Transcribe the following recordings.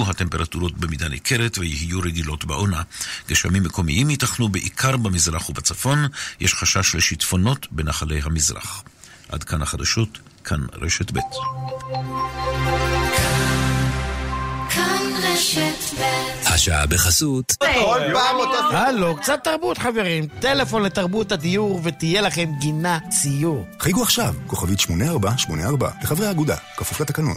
הטמפרטורות במידה ניכרת ויהיו רגילות בעונה. גשמים מקומיים ייתכנו בעיקר במזרח ובצפון, יש חשש לשיטפונות בנחלי המזרח. עד כאן החדשות, כאן רשת ב'. השעה בחסות. כל פעם אותו סיפור. הלו, קצת תרבות חברים. טלפון לתרבות הדיור ותהיה לכם גינה ציור. חייגו עכשיו, כוכבית 8484, לחברי האגודה, כפוף לתקנון.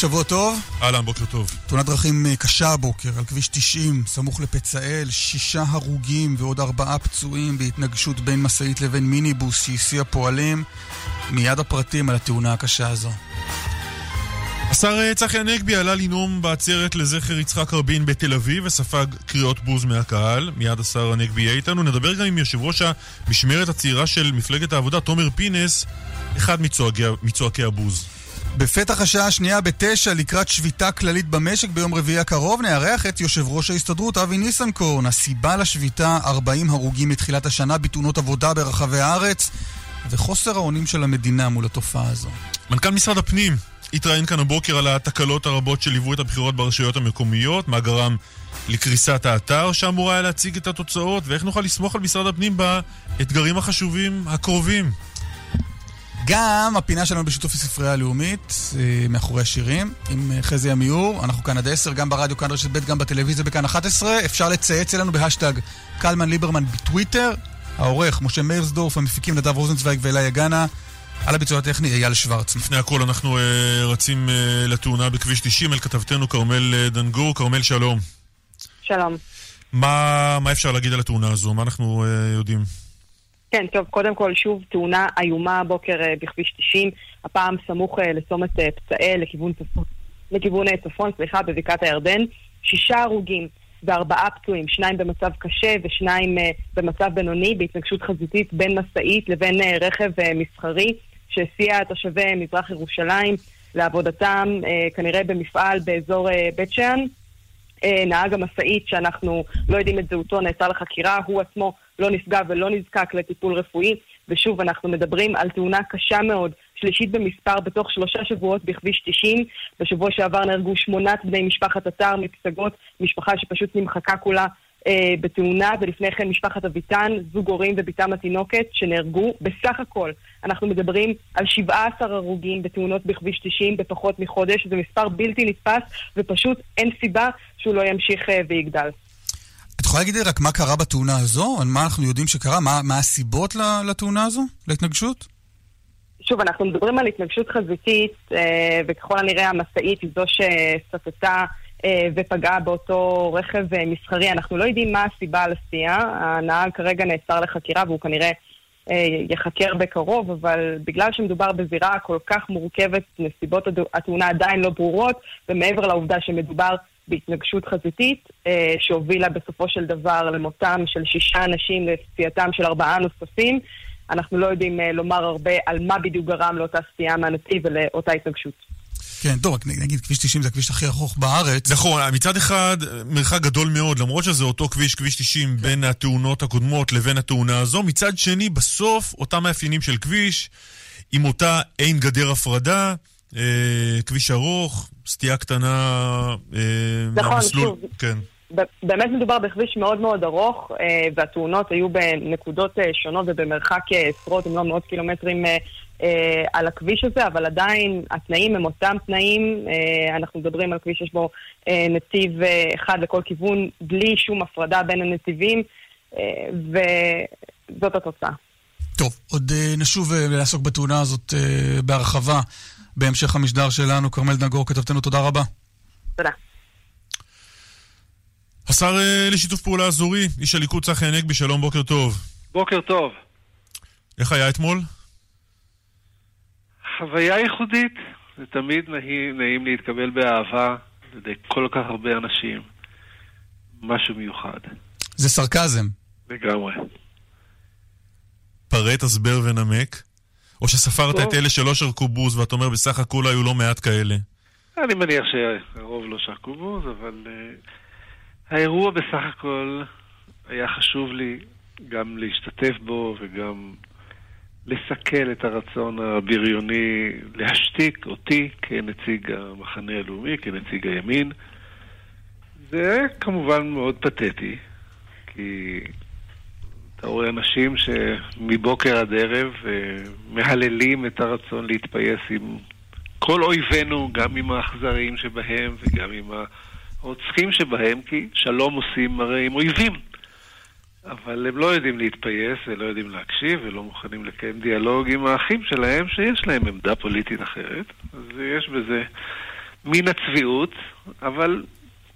שבוע טוב. אהלן, בוקר טוב. תאונת דרכים אה, קשה הבוקר על כביש 90, סמוך לפצאל, שישה הרוגים ועוד ארבעה פצועים בהתנגשות בין משאית לבין מיניבוס שהסיע פועלים. מיד הפרטים על התאונה הקשה הזו. השר אה, צחי הנגבי עלה לנאום בעצרת לזכר יצחק רבין בתל אביב וספג קריאות בוז מהקהל. מיד השר הנגבי יהיה איתנו. נדבר גם עם יושב ראש המשמרת הצעירה של מפלגת העבודה, תומר פינס, אחד מצועקי, מצועקי הבוז. בפתח השעה השנייה בתשע, לקראת שביתה כללית במשק ביום רביעי הקרוב, נארח את יושב ראש ההסתדרות אבי ניסנקורן. הסיבה לשביתה, 40 הרוגים מתחילת השנה בתאונות עבודה ברחבי הארץ, וחוסר האונים של המדינה מול התופעה הזו. מנכ"ל משרד הפנים התראיין כאן הבוקר על התקלות הרבות שליוו את הבחירות ברשויות המקומיות, מה גרם לקריסת האתר שאמור היה להציג את התוצאות, ואיך נוכל לסמוך על משרד הפנים באתגרים החשובים הקרובים. גם הפינה שלנו בשיתוף הספרייה הלאומית, אה, מאחורי השירים, עם אה, חזי עמיור. אנחנו כאן עד 10, גם ברדיו, כאן רשת ב', גם בטלוויזיה בכאן 11. אפשר לצייץ אלינו בהשטג קלמן ליברמן בטוויטר. העורך, משה מאירסדורף, המפיקים נדב רוזנצוויג ואלי יגנה. על הביצוע הטכני, אייל שוורץ. לפני הכל אנחנו uh, רצים uh, לתאונה בכביש 90 אל כתבתנו כרמל uh, דנגור. כרמל, שלום. שלום. מה, מה אפשר להגיד על התאונה הזו? מה אנחנו uh, יודעים? כן, טוב, קודם כל שוב תאונה איומה הבוקר אה, בכביש 90, הפעם סמוך אה, לצומת אה, פצאל לכיוון צפון, לכיוון צפון, סליחה, בבקעת הירדן. שישה הרוגים וארבעה פצועים, שניים במצב קשה ושניים במצב בינוני, בהתנגשות חזיתית בין משאית לבין רכב מסחרי שהסיע תושבי מזרח ירושלים לעבודתם, כנראה במפעל באזור בית שאן. נהג המשאית שאנחנו לא יודעים את זהותו נעצר לחקירה, הוא עצמו לא נפגע ולא נזקק לטיפול רפואי. ושוב, אנחנו מדברים על תאונה קשה מאוד, שלישית במספר בתוך שלושה שבועות בכביש 90. בשבוע שעבר נהרגו שמונת בני משפחת עטר מפסגות, משפחה שפשוט נמחקה כולה אה, בתאונה, ולפני כן משפחת אביטן, זוג הורים ובתם התינוקת שנהרגו. בסך הכל, אנחנו מדברים על 17 הרוגים בתאונות בכביש 90 בפחות מחודש, זה מספר בלתי נתפס, ופשוט אין סיבה שהוא לא ימשיך אה, ויגדל. יכולה להגיד לי רק מה קרה בתאונה הזו? מה אנחנו יודעים שקרה? מה, מה הסיבות לתאונה הזו? להתנגשות? שוב, אנחנו מדברים על התנגשות חזיתית, אה, וככל הנראה המשאית היא זו שסטתה אה, ופגעה באותו רכב אה, מסחרי. אנחנו לא יודעים מה הסיבה לסטייה. הנהג כרגע נעצר לחקירה והוא כנראה ייחקר בקרוב, אבל בגלל שמדובר בזירה כל כך מורכבת, נסיבות התאונה עדיין לא ברורות, ומעבר לעובדה שמדובר בהתנגשות חזיתית, אה, שהובילה בסופו של דבר למותם של שישה אנשים לפציעתם של ארבעה נוספים. אנחנו לא יודעים אה, לומר הרבה על מה בדיוק גרם לאותה סטייה מהנתיב ולאותה התנגשות. כן, טוב, רק נגיד כביש 90 זה הכביש הכי ארוך בארץ. נכון, מצד אחד מרחק גדול מאוד, למרות שזה אותו כביש, כביש 90, כן. בין התאונות הקודמות לבין התאונה הזו. מצד שני, בסוף, אותם מאפיינים של כביש, עם אותה אין גדר הפרדה, אה, כביש ארוך, סטייה קטנה אה, נכון, מהמסלול. שוב. כן. באמת מדובר בכביש מאוד מאוד ארוך, אה, והתאונות היו בנקודות אה, שונות ובמרחק עשרות אם לא מאות קילומטרים על הכביש הזה, אבל עדיין התנאים הם אותם תנאים. אנחנו מדברים על כביש שיש בו נתיב אחד לכל כיוון, בלי שום הפרדה בין הנתיבים, וזאת התוצאה. טוב, עוד נשוב לעסוק בתאונה הזאת בהרחבה. בהמשך המשדר שלנו. כרמל נגור, כתבתנו, תודה רבה. תודה. השר אה, לשיתוף פעולה אזורי, איש הליכוד צחי הנגבי, שלום, בוקר טוב. בוקר טוב. איך היה אתמול? חוויה ייחודית. זה תמיד נעים, נעים להתקבל באהבה על ידי כל כך הרבה אנשים. משהו מיוחד. זה סרקזם. לגמרי. פרט, הסבר ונמק? או שספרת טוב. את אלה שלא שרקו בוז ואתה אומר בסך הכל היו לא מעט כאלה? אני מניח שהרוב לא שרקו בוז, אבל uh, האירוע בסך הכל היה חשוב לי גם להשתתף בו וגם לסכל את הרצון הבריוני להשתיק אותי כנציג המחנה הלאומי, כנציג הימין. זה היה כמובן מאוד פתטי, כי אתה רואה אנשים שמבוקר עד ערב אה, מהללים את הרצון להתפייס עם כל אויבינו, גם עם האכזריים שבהם וגם עם הרוצחים שבהם, כי שלום עושים הרי עם אויבים. אבל הם לא יודעים להתפייס ולא יודעים להקשיב ולא מוכנים לקיים דיאלוג עם האחים שלהם שיש להם עמדה פוליטית אחרת. אז יש בזה מן הצביעות, אבל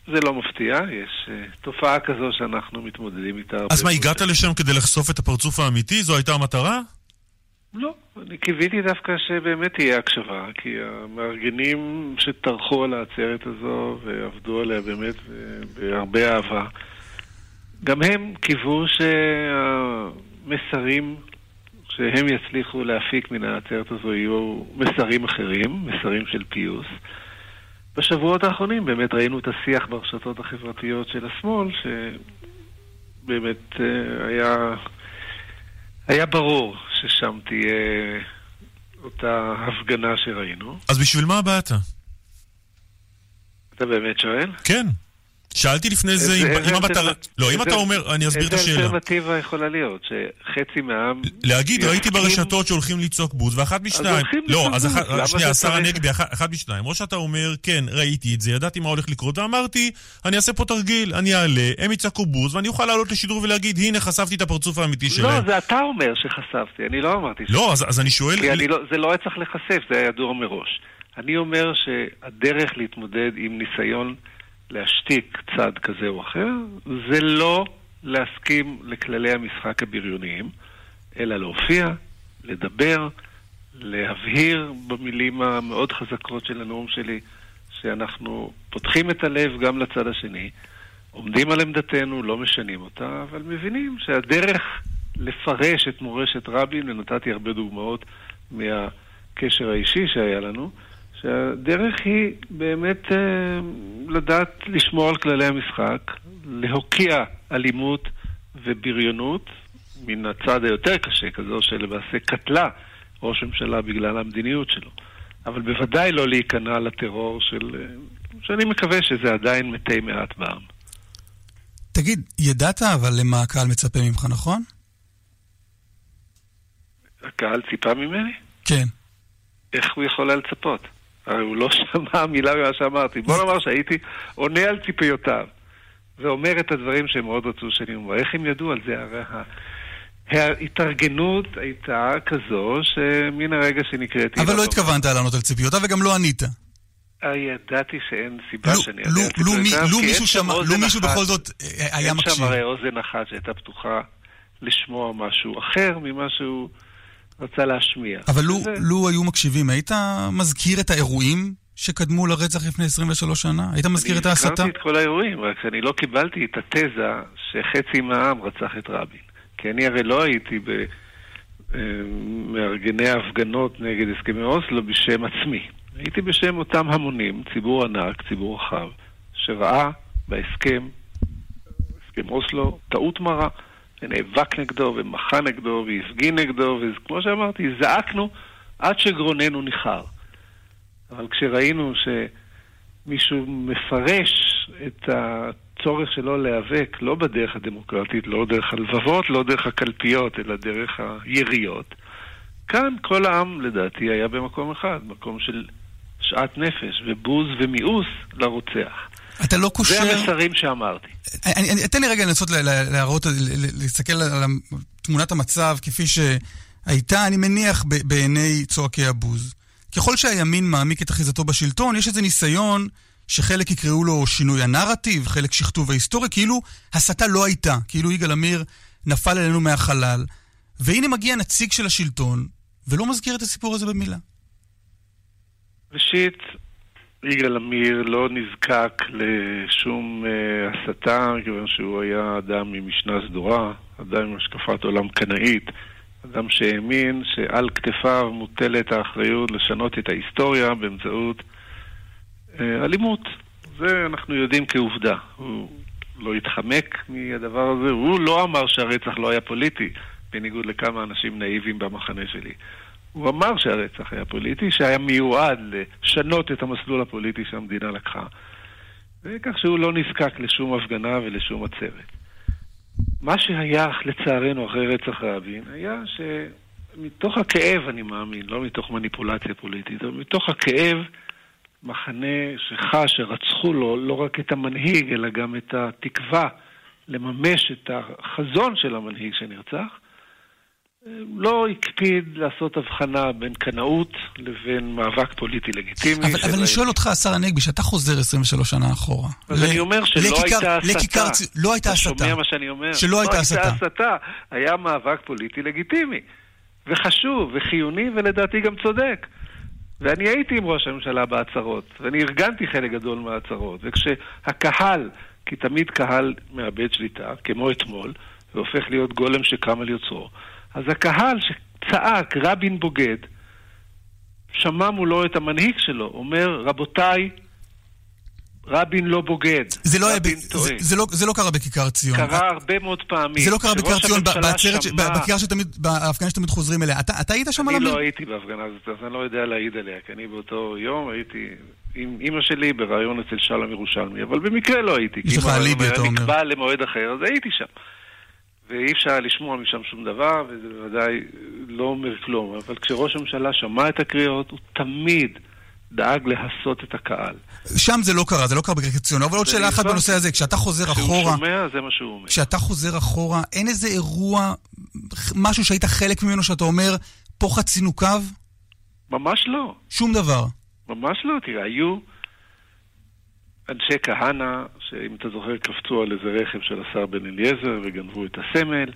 זה לא מפתיע, יש uh, תופעה כזו שאנחנו מתמודדים איתה. אז מה, הגעת לשם כדי לחשוף את הפרצוף האמיתי? זו הייתה המטרה? לא, אני קיוויתי דווקא שבאמת תהיה הקשבה, כי המארגנים שטרחו על העצרת הזו ועבדו עליה באמת אה, בהרבה אהבה, גם הם קיוו שהמסרים שהם יצליחו להפיק מן העצרת הזו יהיו מסרים אחרים, מסרים של פיוס. בשבועות האחרונים באמת ראינו את השיח ברשתות החברתיות של השמאל, שבאמת אה, היה, היה ברור ששם תהיה אותה הפגנה שראינו. אז בשביל מה באת? אתה באמת שואל? כן. שאלתי לפני זה איזה- אם איזה המטרה... אלטרנט- לא, אם איזה- אתה אומר, אני אסביר את איזה השאלה. אלטרנטיבה יכולה להיות? שחצי מהעם... להגיד, ראיתי ברשתות שהולכים לצעוק בוז, ואחת משניים. לא, אז שנייה, השר? הנגבי, אחת משניים. או שאתה אומר, כן, ראיתי את זה, ידעתי מה הולך לקרות, ואמרתי, אני אעשה פה תרגיל, אני אעלה, הם יצעקו בוז, ואני אוכל לעלות לשידור ולהגיד, הנה, חשפתי את הפרצוף האמיתי לא, שלהם. זה אתה אומר שחשפתי, אני לא אמרתי לא, אז אני שואל... לא, זה לא היה צריך להיחשף, זה היה ידוע מראש. אני אומר שהדרך להתמודד עם ניסיון להשתיק צד כזה או אחר, זה לא להסכים לכללי המשחק הבריוניים, אלא להופיע, לדבר, להבהיר במילים המאוד חזקות של הנאום שלי, שאנחנו פותחים את הלב גם לצד השני, עומדים על עמדתנו, לא משנים אותה, אבל מבינים שהדרך לפרש את מורשת רבין, ונתתי הרבה דוגמאות מהקשר האישי שהיה לנו, שהדרך היא באמת אה, לדעת לשמור על כללי המשחק, להוקיע אלימות ובריונות מן הצד היותר קשה, כזו שלמעשה קטלה ראש ממשלה בגלל המדיניות שלו. אבל בוודאי לא להיכנע לטרור של... אה, שאני מקווה שזה עדיין מתי מעט בעם. תגיד, ידעת אבל למה הקהל מצפה ממך, נכון? הקהל ציפה ממני? כן. איך הוא יכול היה לצפות? הרי הוא לא שמע מילה ממה שאמרתי. בוא נאמר שהייתי עונה על ציפיותיו, ואומר את הדברים שהם מאוד רצו שאני אומר. איך הם ידעו על זה? הרי ההתארגנות הייתה כזו שמן הרגע שנקראתי... אבל לא התכוונת לענות על ציפיותיו וגם לא ענית. אה, ידעתי שאין סיבה שאני אענה על ציפיותיו, לו אין מישהו שמע- לו מישהו. בכל זאת אה, היה אין מקשיב. שם הרי אוזן אחת שהייתה פתוחה לשמוע משהו אחר ממה שהוא רצה להשמיע. אבל לו- זה- לו היו מקשיבים, היית מזכיר את האירועים שקדמו לרצח לפני 23 שנה? היית מזכיר את ההסתה? אני הזכרתי את כל האירועים, רק שאני לא קיבלתי את התזה שחצי מהעם רצח את רבין. כי אני הרי לא הייתי במארגני ההפגנות נגד הסכמי אוסלו בשם עצמי. הייתי בשם אותם המונים, ציבור ענק, ציבור רחב, שראה בהסכם, הסכם אוסלו, טעות מרה, ונאבק נגדו, ומחה נגדו, והפגין נגדו, וכמו שאמרתי, זעקנו עד שגרוננו ניחר. אבל כשראינו שמישהו מפרש את הצורך שלו להיאבק לא בדרך הדמוקרטית, לא דרך הלבבות, לא דרך הקלפיות, אלא דרך היריות, כאן כל העם, לדעתי, היה במקום אחד, מקום של שאט נפש ובוז ומיאוס לרוצח. אתה לא קושר... זה המסרים שאמרתי. אני, אני, תן לי רגע לנסות להראות, להסתכל על תמונת המצב כפי שהייתה, אני מניח, ב- בעיני צועקי הבוז. ככל שהימין מעמיק את אחיזתו בשלטון, יש איזה ניסיון שחלק יקראו לו שינוי הנרטיב, חלק שכתוב ההיסטוריה, כאילו הסתה לא הייתה, כאילו יגאל עמיר נפל אלינו מהחלל. והנה מגיע נציג של השלטון, ולא מזכיר את הסיפור הזה במילה. ראשית, יגאל עמיר לא נזקק לשום uh, הסתה, כיוון שהוא היה אדם ממשנה סדורה, אדם עם השקפת עולם קנאית, אדם שהאמין שעל כתפיו מוטלת האחריות לשנות את ההיסטוריה באמצעות uh, אלימות. זה אנחנו יודעים כעובדה. הוא לא התחמק מהדבר הזה, הוא לא אמר שהרצח לא היה פוליטי, בניגוד לכמה אנשים נאיבים במחנה שלי. הוא אמר שהרצח היה פוליטי, שהיה מיועד לשנות את המסלול הפוליטי שהמדינה לקחה. וכך שהוא לא נזקק לשום הפגנה ולשום עצרת. מה שהיה, לצערנו, אחרי רצח רבין, היה שמתוך הכאב, אני מאמין, לא מתוך מניפולציה פוליטית, אבל מתוך הכאב, מחנה שחש שרצחו לו לא רק את המנהיג, אלא גם את התקווה לממש את החזון של המנהיג שנרצח, לא הקפיד לעשות הבחנה בין קנאות לבין מאבק פוליטי לגיטימי. אבל, אבל אני שואל אותך, השר הנגבי, שאתה חוזר 23 שנה אחורה. אז ל... אני אומר שלא לכיכר, הייתה הסתה. לכיכר, לא הייתה הסתה. אתה שומע מה שאני אומר? שלא הייתה הסתה. לא הייתה הסתה. היה מאבק פוליטי לגיטימי. וחשוב, וחיוני, ולדעתי גם צודק. ואני הייתי עם ראש הממשלה בהצהרות, ואני ארגנתי חלק גדול מההצהרות. וכשהקהל, כי תמיד קהל מאבד שליטה, כמו אתמול, והופך להיות גולם שקם על יוצרו, אז הקהל שצעק רבין בוגד, שמע מולו את המנהיג שלו, אומר, רבותיי, רבין לא בוגד, זה לא, רבין ב... טועה. זה, זה, לא, זה לא קרה בכיכר ציון. קרה הרבה מאוד פעמים. זה לא קרה בכיכר ציון, בעצרת, שמע... בכיכר שתמיד, בהפגנה שתמיד חוזרים אליה. אתה, אתה היית שם על? אני לא הייתי בהפגנה הזאת, אז אני לא יודע להעיד עליה, כי אני באותו יום הייתי עם אימא שלי בריאיון אצל שלום ירושלמי, אבל במקרה לא הייתי. יש לך אליבי, אתה אומר. אם נקבע למועד אחר, אז הייתי שם. ואי אפשר לשמוע משם שום דבר, וזה בוודאי לא אומר כלום. אבל כשראש הממשלה שמע את הקריאות, הוא תמיד דאג להסות את הקהל. שם זה לא קרה, זה לא קרה בקריאת ציון. אבל עוד שאלה אחת בנושא הזה, כשאתה חוזר אחורה... כשהוא שומע, זה מה שהוא אומר. כשאתה חוזר אחורה, אין איזה אירוע, משהו שהיית חלק ממנו, שאתה אומר, פה חצינו קו? ממש לא. שום דבר. ממש לא, תראה, היו... אנשי כהנא, שאם אתה זוכר, קפצו על איזה רכב של השר בן אליעזר וגנבו את הסמל,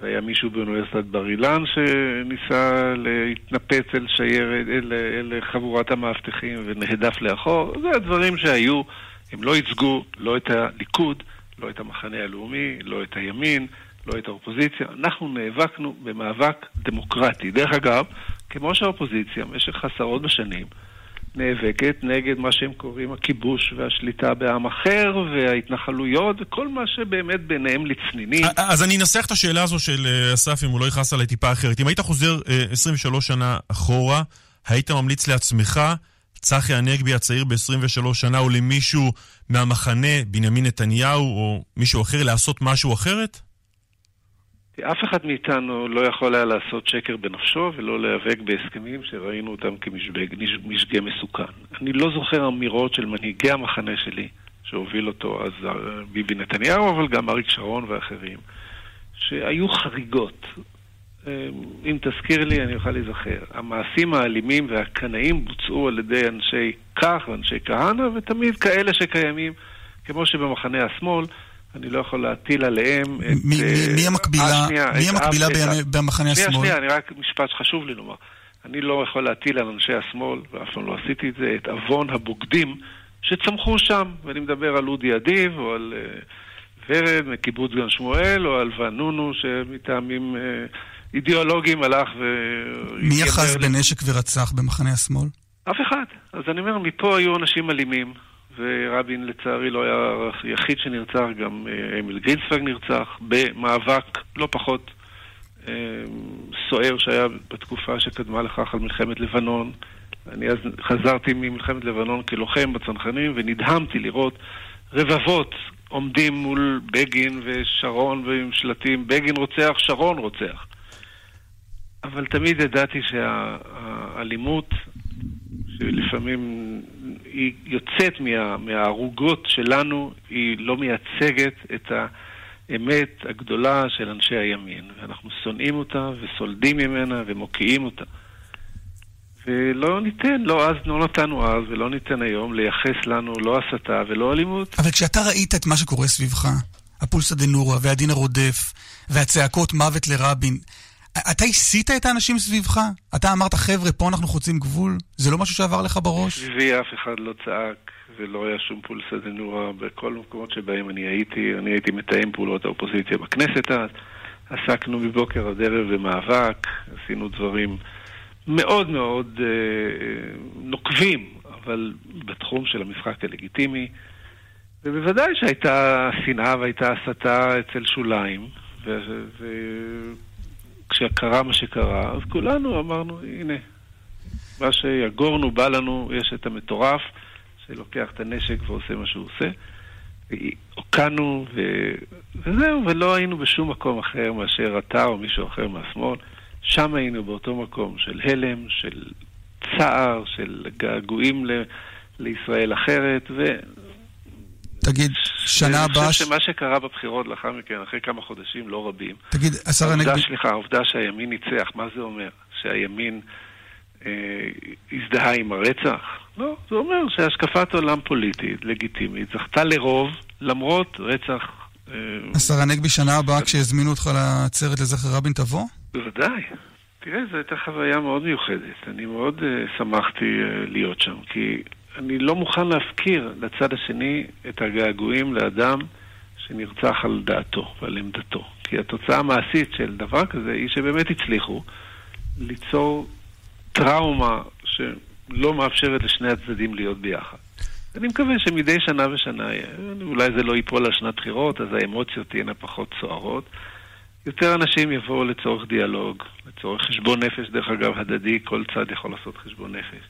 והיה מישהו באוניברסיטת בר אילן שניסה להתנפץ אל שיירת, אל, אל חבורת המאבטחים ונהדף לאחור. זה הדברים שהיו, הם לא ייצגו לא את הליכוד, לא את המחנה הלאומי, לא את הימין, לא את האופוזיציה. אנחנו נאבקנו במאבק דמוקרטי. דרך אגב, כמו שהאופוזיציה במשך עשרות בשנים נאבקת נגד מה שהם קוראים הכיבוש והשליטה בעם אחר וההתנחלויות וכל מה שבאמת ביניהם לצנינים. אז אני אנסח את השאלה הזו של אה, אסף, אם הוא לא יכעס עליי טיפה אחרת. אם היית חוזר 23 אה, שנה אחורה, היית ממליץ לעצמך, צחי הנגבי הצעיר ב-23 שנה, או למישהו מהמחנה, בנימין נתניהו, או מישהו אחר, לעשות משהו אחרת? אף אחד מאיתנו לא יכול היה לעשות שקר בנפשו ולא להיאבק בהסכמים שראינו אותם כמשגה מסוכן. אני לא זוכר אמירות של מנהיגי המחנה שלי, שהוביל אותו אז אה, ביבי נתניהו, אבל גם אריק שרון ואחרים, שהיו חריגות. אה, אם תזכיר לי, אני אוכל להיזכר. המעשים האלימים והקנאים בוצעו על ידי אנשי כך ואנשי כהנא, ותמיד כאלה שקיימים, כמו שבמחנה השמאל, אני לא יכול להטיל עליהם את... מי, מי המקבילה, אה, מי המקבילה במחנה השמאל? שנייה, שנייה, אני רק משפט שחשוב לי לומר. אני לא יכול להטיל על אנשי השמאל, ואף פעם לא עשיתי את זה, את עוון הבוגדים שצמחו שם. ואני מדבר על אודי אדיב, או על uh, ורד מקיבוץ גן שמואל, או על ואנונו, שמטעמים אידיאולוגיים הלך ו... מי אחז בנשק ורצח במחנה השמאל? אף אחד. אז אני אומר, מפה היו אנשים אלימים. ורבין לצערי לא היה היחיד שנרצח, גם אה, אמיל גרינצוויג נרצח, במאבק לא פחות אה, סוער שהיה בתקופה שקדמה לכך על מלחמת לבנון. אני אז חזרתי ממלחמת לבנון כלוחם בצנחנים ונדהמתי לראות רבבות עומדים מול בגין ושרון ועם שלטים, בגין רוצח, שרון רוצח. אבל תמיד ידעתי שהאלימות, שלפעמים היא יוצאת מה, מהערוגות שלנו, היא לא מייצגת את האמת הגדולה של אנשי הימין. ואנחנו שונאים אותה וסולדים ממנה ומוקיעים אותה. ולא ניתן, לא אז, לא נתנו אז ולא ניתן היום לייחס לנו לא הסתה ולא אלימות. אבל כשאתה ראית את מה שקורה סביבך, הפולסא דנורא והדין הרודף והצעקות מוות לרבין, אתה הסית את האנשים סביבך? אתה אמרת, חבר'ה, פה אנחנו חוצים גבול? זה לא משהו שעבר לך בראש? סביבי אף אחד לא צעק ולא היה שום פולסא דנורא בכל המקומות שבהם אני הייתי. אני הייתי מתאם פעולות האופוזיציה בכנסת אז. עסקנו מבוקר עד ערב במאבק, עשינו דברים מאוד מאוד אה, נוקבים, אבל בתחום של המשחק הלגיטימי. ובוודאי שהייתה שנאה והייתה הסתה אצל שוליים, וכשקרה מה שקרה, אז כולנו אמרנו, הנה, מה שיגורנו בא לנו, יש את המטורף שלוקח את הנשק ועושה מה שהוא עושה. הוקענו, ו... וזהו, ולא היינו בשום מקום אחר מאשר אתה או מישהו אחר מהשמאל. שם היינו באותו מקום של הלם, של צער, של געגועים ל... לישראל אחרת, ו... תגיד, שנה הבאה... אני חושב שמה שקרה בבחירות לאחר מכן, אחרי כמה חודשים לא רבים... תגיד, השר הנגבי... סליחה, העובדה שהימין ניצח, מה זה אומר? שהימין אה, הזדהה עם הרצח? לא, זה אומר שהשקפת עולם פוליטית, לגיטימית, זכתה לרוב, למרות רצח... אה, השר הנגבי, שנה הבאה כשיזמינו אותך לעצרת לזכר רבין תבוא? בוודאי. תראה, זו הייתה חוויה מאוד מיוחדת. אני מאוד uh, שמחתי uh, להיות שם, כי אני לא מוכן להפקיר לצד השני את הגעגועים לאדם שנרצח על דעתו ועל עמדתו. כי התוצאה המעשית של דבר כזה היא שבאמת הצליחו ליצור טראומה שלא מאפשרת לשני הצדדים להיות ביחד. אני מקווה שמדי שנה ושנה, אולי זה לא ייפול על שנת בחירות, אז האמוציות תהיינה פחות סוערות. יותר אנשים יבואו לצורך דיאלוג, לצורך חשבון נפש, דרך אגב, הדדי, כל צד יכול לעשות חשבון נפש.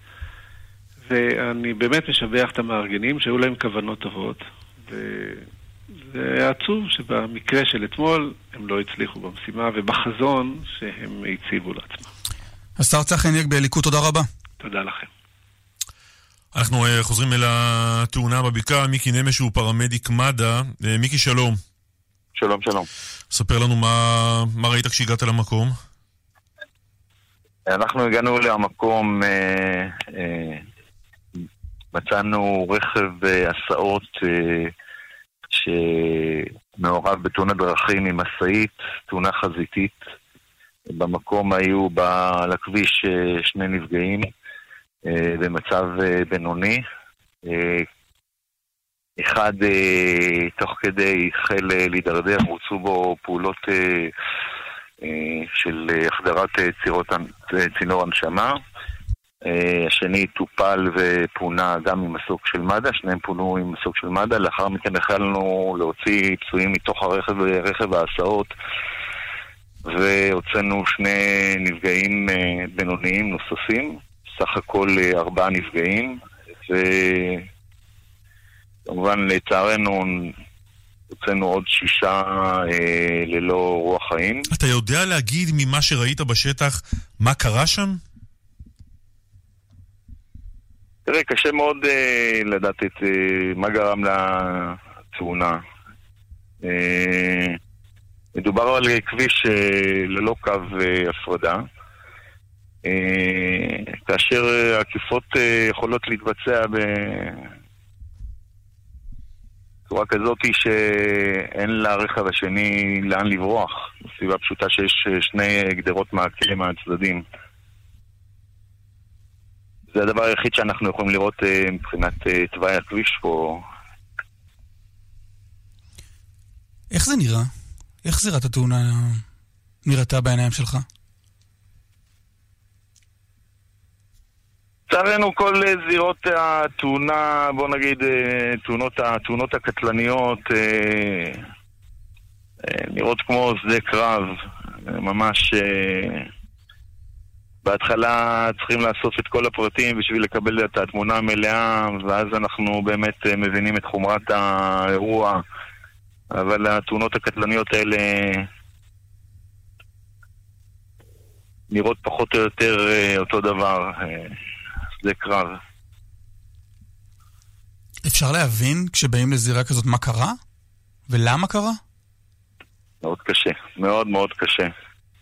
ואני באמת משבח את המארגנים שהיו להם כוונות טובות, וזה עצוב שבמקרה של אתמול הם לא הצליחו במשימה ובחזון שהם הציבו לעצמם. השר צחי הנגבי, הליכוד, תודה רבה. תודה לכם. אנחנו uh, חוזרים אל התאונה בבקעה, מיקי נמש הוא פרמדיק מד"א. Uh, מיקי, שלום. שלום, שלום. ספר לנו מה, מה ראית כשהגעת למקום. אנחנו הגענו למקום, אה, אה, מצאנו רכב אה, הסעות אה, שמעורב בתאונת דרכים עם משאית, תאונה חזיתית. במקום היו על הכביש אה, שני נפגעים במצב בינוני. אחד תוך כדי החל להידרדר, בוצעו בו פעולות של החדרת צינור הנשמה. אה, השני טופל ופונה גם עם מסוק של מד"א, שניהם פונו עם מסוק של מד"א. לאחר מכן החלנו להוציא פצועים מתוך הרכב, רכב ההסעות. והוצאנו שני נפגעים אה, בינוניים נוספים, סך הכל אה, ארבעה נפגעים, וכמובן לצערנו הוצאנו עוד שישה אה, ללא רוח חיים. אתה יודע להגיד ממה שראית בשטח מה קרה שם? תראה, קשה מאוד אה, לדעת את אה, מה גרם לתאונה. אה, מדובר על כביש אה, ללא קו אה, הפרדה, אה, כאשר עקיפות יכולות להתבצע בצורה כזאת שאין לרכב השני לאן לברוח, בסביבה פשוטה שיש שני גדרות מעקה מהצדדים. זה הדבר היחיד שאנחנו יכולים לראות מבחינת תוואי הכביש פה. איך זה נראה? איך זירת התאונה נראתה בעיניים שלך? לצערנו כל זירות התאונה, בוא נגיד, אה, תאונות, התאונות הקטלניות אה, אה, נראות כמו שדה קרב, ממש בהתחלה צריכים לאסוף את כל הפרטים בשביל לקבל את התמונה המלאה ואז אנחנו באמת מבינים את חומרת האירוע אבל התאונות הקטלניות האלה נראות פחות או יותר אה, אותו דבר, אה, שדה קרב. אפשר להבין כשבאים לזירה כזאת מה קרה? ולמה קרה? מאוד קשה, מאוד מאוד קשה.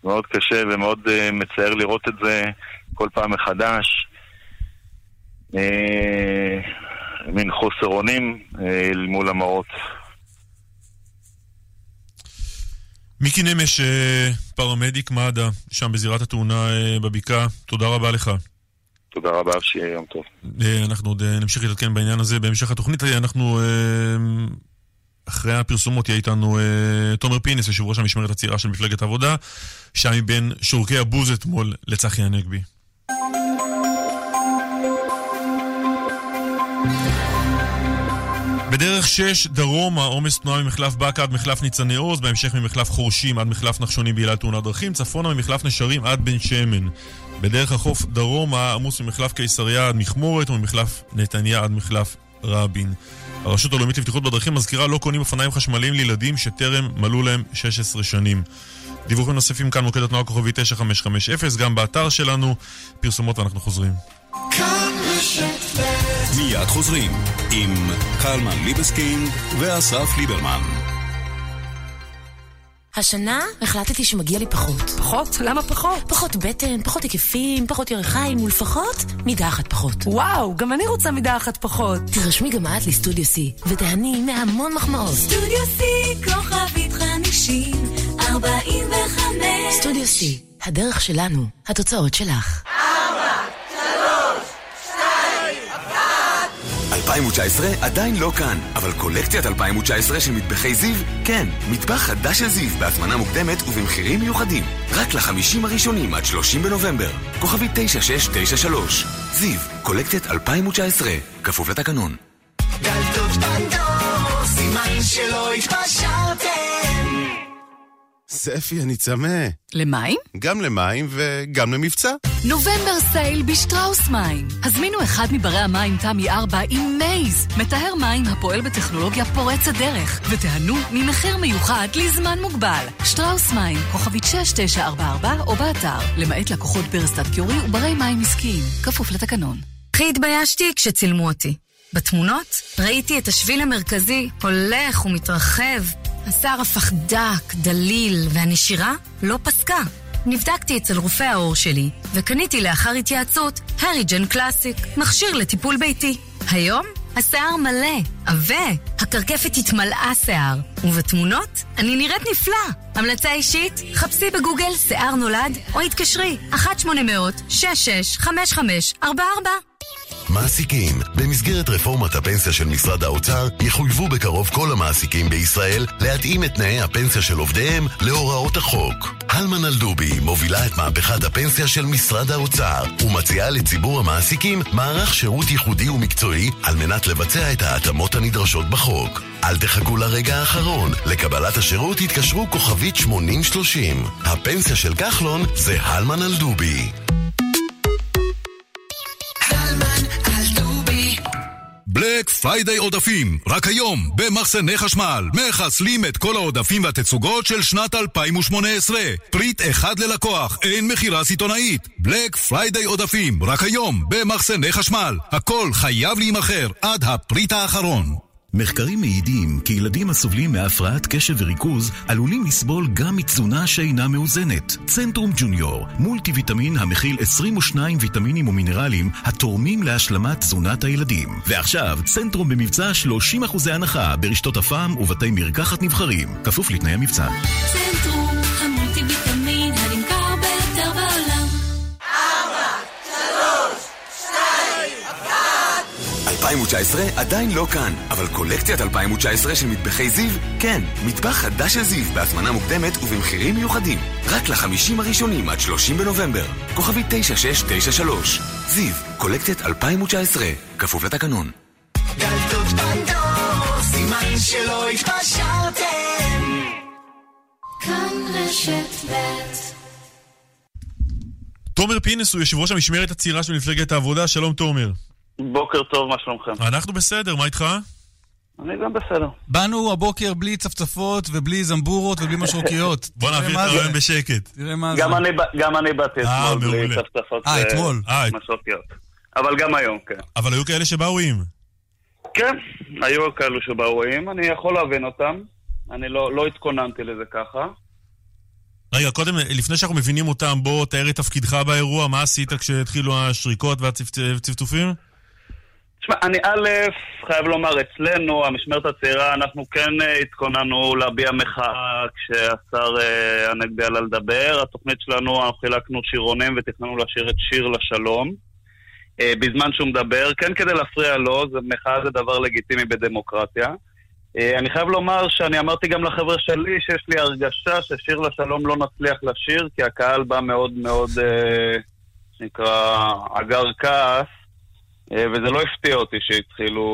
מאוד קשה ומאוד uh, מצער לראות את זה כל פעם מחדש. Uh, מין חוסר אונים uh, מול המראות. מיקי נמש, אה, פרמדיק מד"א, שם בזירת התאונה אה, בבקעה, תודה רבה לך. תודה רבה, שיהיה יום טוב. אנחנו עוד נמשיך להתעדכן בעניין הזה בהמשך התוכנית. אנחנו, אחרי הפרסומות, יהיה איתנו תומר פינס, יושב ראש המשמרת הצעירה של מפלגת העבודה, שם מבין שורקי הבוז אתמול לצחי הנגבי. בדרך 6 דרומה, עומס תנועה ממחלף באקה עד מחלף ניצני עוז, בהמשך ממחלף חורשים עד מחלף נחשונים בגלל תאונת דרכים, צפונה ממחלף נשרים עד בן שמן. בדרך החוף דרומה, עמוס ממחלף קיסריה עד מכמורת וממחלף נתניה עד מחלף רבין. הרשות הלאומית לבטיחות בדרכים מזכירה לא קונים אופניים חשמליים לילדים שטרם מלאו להם 16 שנים. דיווחים נוספים כאן מוקד התנועה כוכבי 9550, גם באתר שלנו, פרסומות ואנחנו חוזרים. מיד חוזרים עם קלמן ליבסקינג ואסף ליברמן. השנה החלטתי שמגיע לי פחות. פחות? למה פחות? פחות בטן, פחות היקפים, פחות ירחיים ולפחות מידה אחת פחות. וואו, גם אני רוצה מידה אחת פחות. תירשמי גם את לסטודיו C ותהני מהמון מחמאות. סטודיו C, כוכבית חמישים, ארבעים וחמש. סטודיו C, הדרך שלנו, התוצאות שלך. 2019 עדיין לא כאן, אבל קולקציית 2019 של מטבחי זיו, כן, מטבח חדש של זיו בהזמנה מוקדמת ובמחירים מיוחדים. רק לחמישים הראשונים עד 30 בנובמבר. כוכבי 9693. זיו, קולקציית 2019, כפוף לתקנון. דלתות בנדור, סימן שלא התפשרתם. ספי, אני צמא. למים? גם למים וגם למבצע. נובמבר sale בשטראוס מים. הזמינו אחד מברי המים תמי 4 עם MAZE, מטהר מים הפועל בטכנולוגיה פורצת דרך, ותיהנו ממחיר מיוחד לזמן מוגבל. שטראוס מים, כוכבית 6944 או באתר, למעט לקוחות ברסטאט קיורי וברי מים עסקיים, כפוף לתקנון. הכי התביישתי כשצילמו אותי. בתמונות ראיתי את השביל המרכזי הולך ומתרחב, השיער הפך דק, דליל, והנשירה לא פסקה. נבדקתי אצל רופא העור שלי, וקניתי לאחר התייעצות הריג'ן קלאסיק, מכשיר לטיפול ביתי. היום השיער מלא, עבה, הקרקפת התמלאה שיער, ובתמונות אני נראית נפלא. המלצה אישית? חפשי בגוגל שיער נולד, או התקשרי 1-800-665544 מעסיקים, במסגרת רפורמת הפנסיה של משרד האוצר, יחויבו בקרוב כל המעסיקים בישראל להתאים את תנאי הפנסיה של עובדיהם להוראות החוק. הלמן אלדובי מובילה את מהפכת הפנסיה של משרד האוצר, ומציעה לציבור המעסיקים מערך שירות ייחודי ומקצועי על מנת לבצע את ההתאמות הנדרשות בחוק. אל תחכו לרגע האחרון, לקבלת השירות התקשרו כוכבית 8030. הפנסיה של כחלון זה הלמן אלדובי. Black Friday עודפים, רק היום, במחסני חשמל, מחסלים את כל העודפים והתצוגות של שנת 2018. פריט אחד ללקוח, אין מכירה סיטונאית. Black Friday עודפים, רק היום, במחסני חשמל. הכל חייב להימכר עד הפריט האחרון. מחקרים מעידים כי ילדים הסובלים מהפרעת קשב וריכוז עלולים לסבול גם מתזונה שאינה מאוזנת. צנטרום ג'וניור, מולטי ויטמין המכיל 22 ויטמינים ומינרלים התורמים להשלמת תזונת הילדים. ועכשיו, צנטרום במבצע 30% הנחה ברשתות הפעם ובתי מרקחת נבחרים, כפוף לתנאי המבצע. צנטרום, 2019 עדיין לא כאן, אבל קולקציית 2019 של מטבחי זיו, כן, מטבח חדש של זיו בהזמנה מוקדמת ובמחירים מיוחדים. רק לחמישים הראשונים עד 30 בנובמבר. כוכבי 9693. זיו, קולקציית 2019, כפוף לתקנון. דלתות בנדור, סימן שלא התפשרתם. כאן רשת ב' תומר פינס הוא יושב ראש המשמרת הצעירה של מפלגת העבודה, שלום תומר. בוקר טוב, מה שלומכם? אנחנו בסדר, מה איתך? אני גם בסדר. באנו הבוקר בלי צפצפות ובלי זמבורות ובלי משרוקיות. בוא נעביר את הרעיון בשקט. תראה מה זה. גם אני, גם אני באתי אה, אתמול בלי. צפצפות אה. ומשרוקיות. אבל גם היום, כן. אבל היו כאלה שבאו עם. כן, היו כאלו שבאו עם, אני יכול להבין אותם. אני לא, לא התכוננתי לזה ככה. רגע, קודם, לפני שאנחנו מבינים אותם, בוא תאר את תפקידך באירוע, מה עשית כשהתחילו השריקות והצפצופים? תשמע, אני א', חייב לומר, אצלנו, המשמרת הצעירה, אנחנו כן אה, התכוננו להביע מחאה כשהשר אה, הנגבי עלה לדבר. התוכנית שלנו, אנחנו חילקנו שירונים ותכננו לשיר את שיר לשלום. אה, בזמן שהוא מדבר, כן כדי להפריע לו, זה, מחאה זה דבר לגיטימי בדמוקרטיה. אני חייב לומר שאני אמרתי גם לחבר'ה שלי שיש לי הרגשה ששיר לשלום לא נצליח לשיר, כי הקהל בא מאוד מאוד, נקרא, אגר כעס, וזה לא הפתיע אותי שהתחילו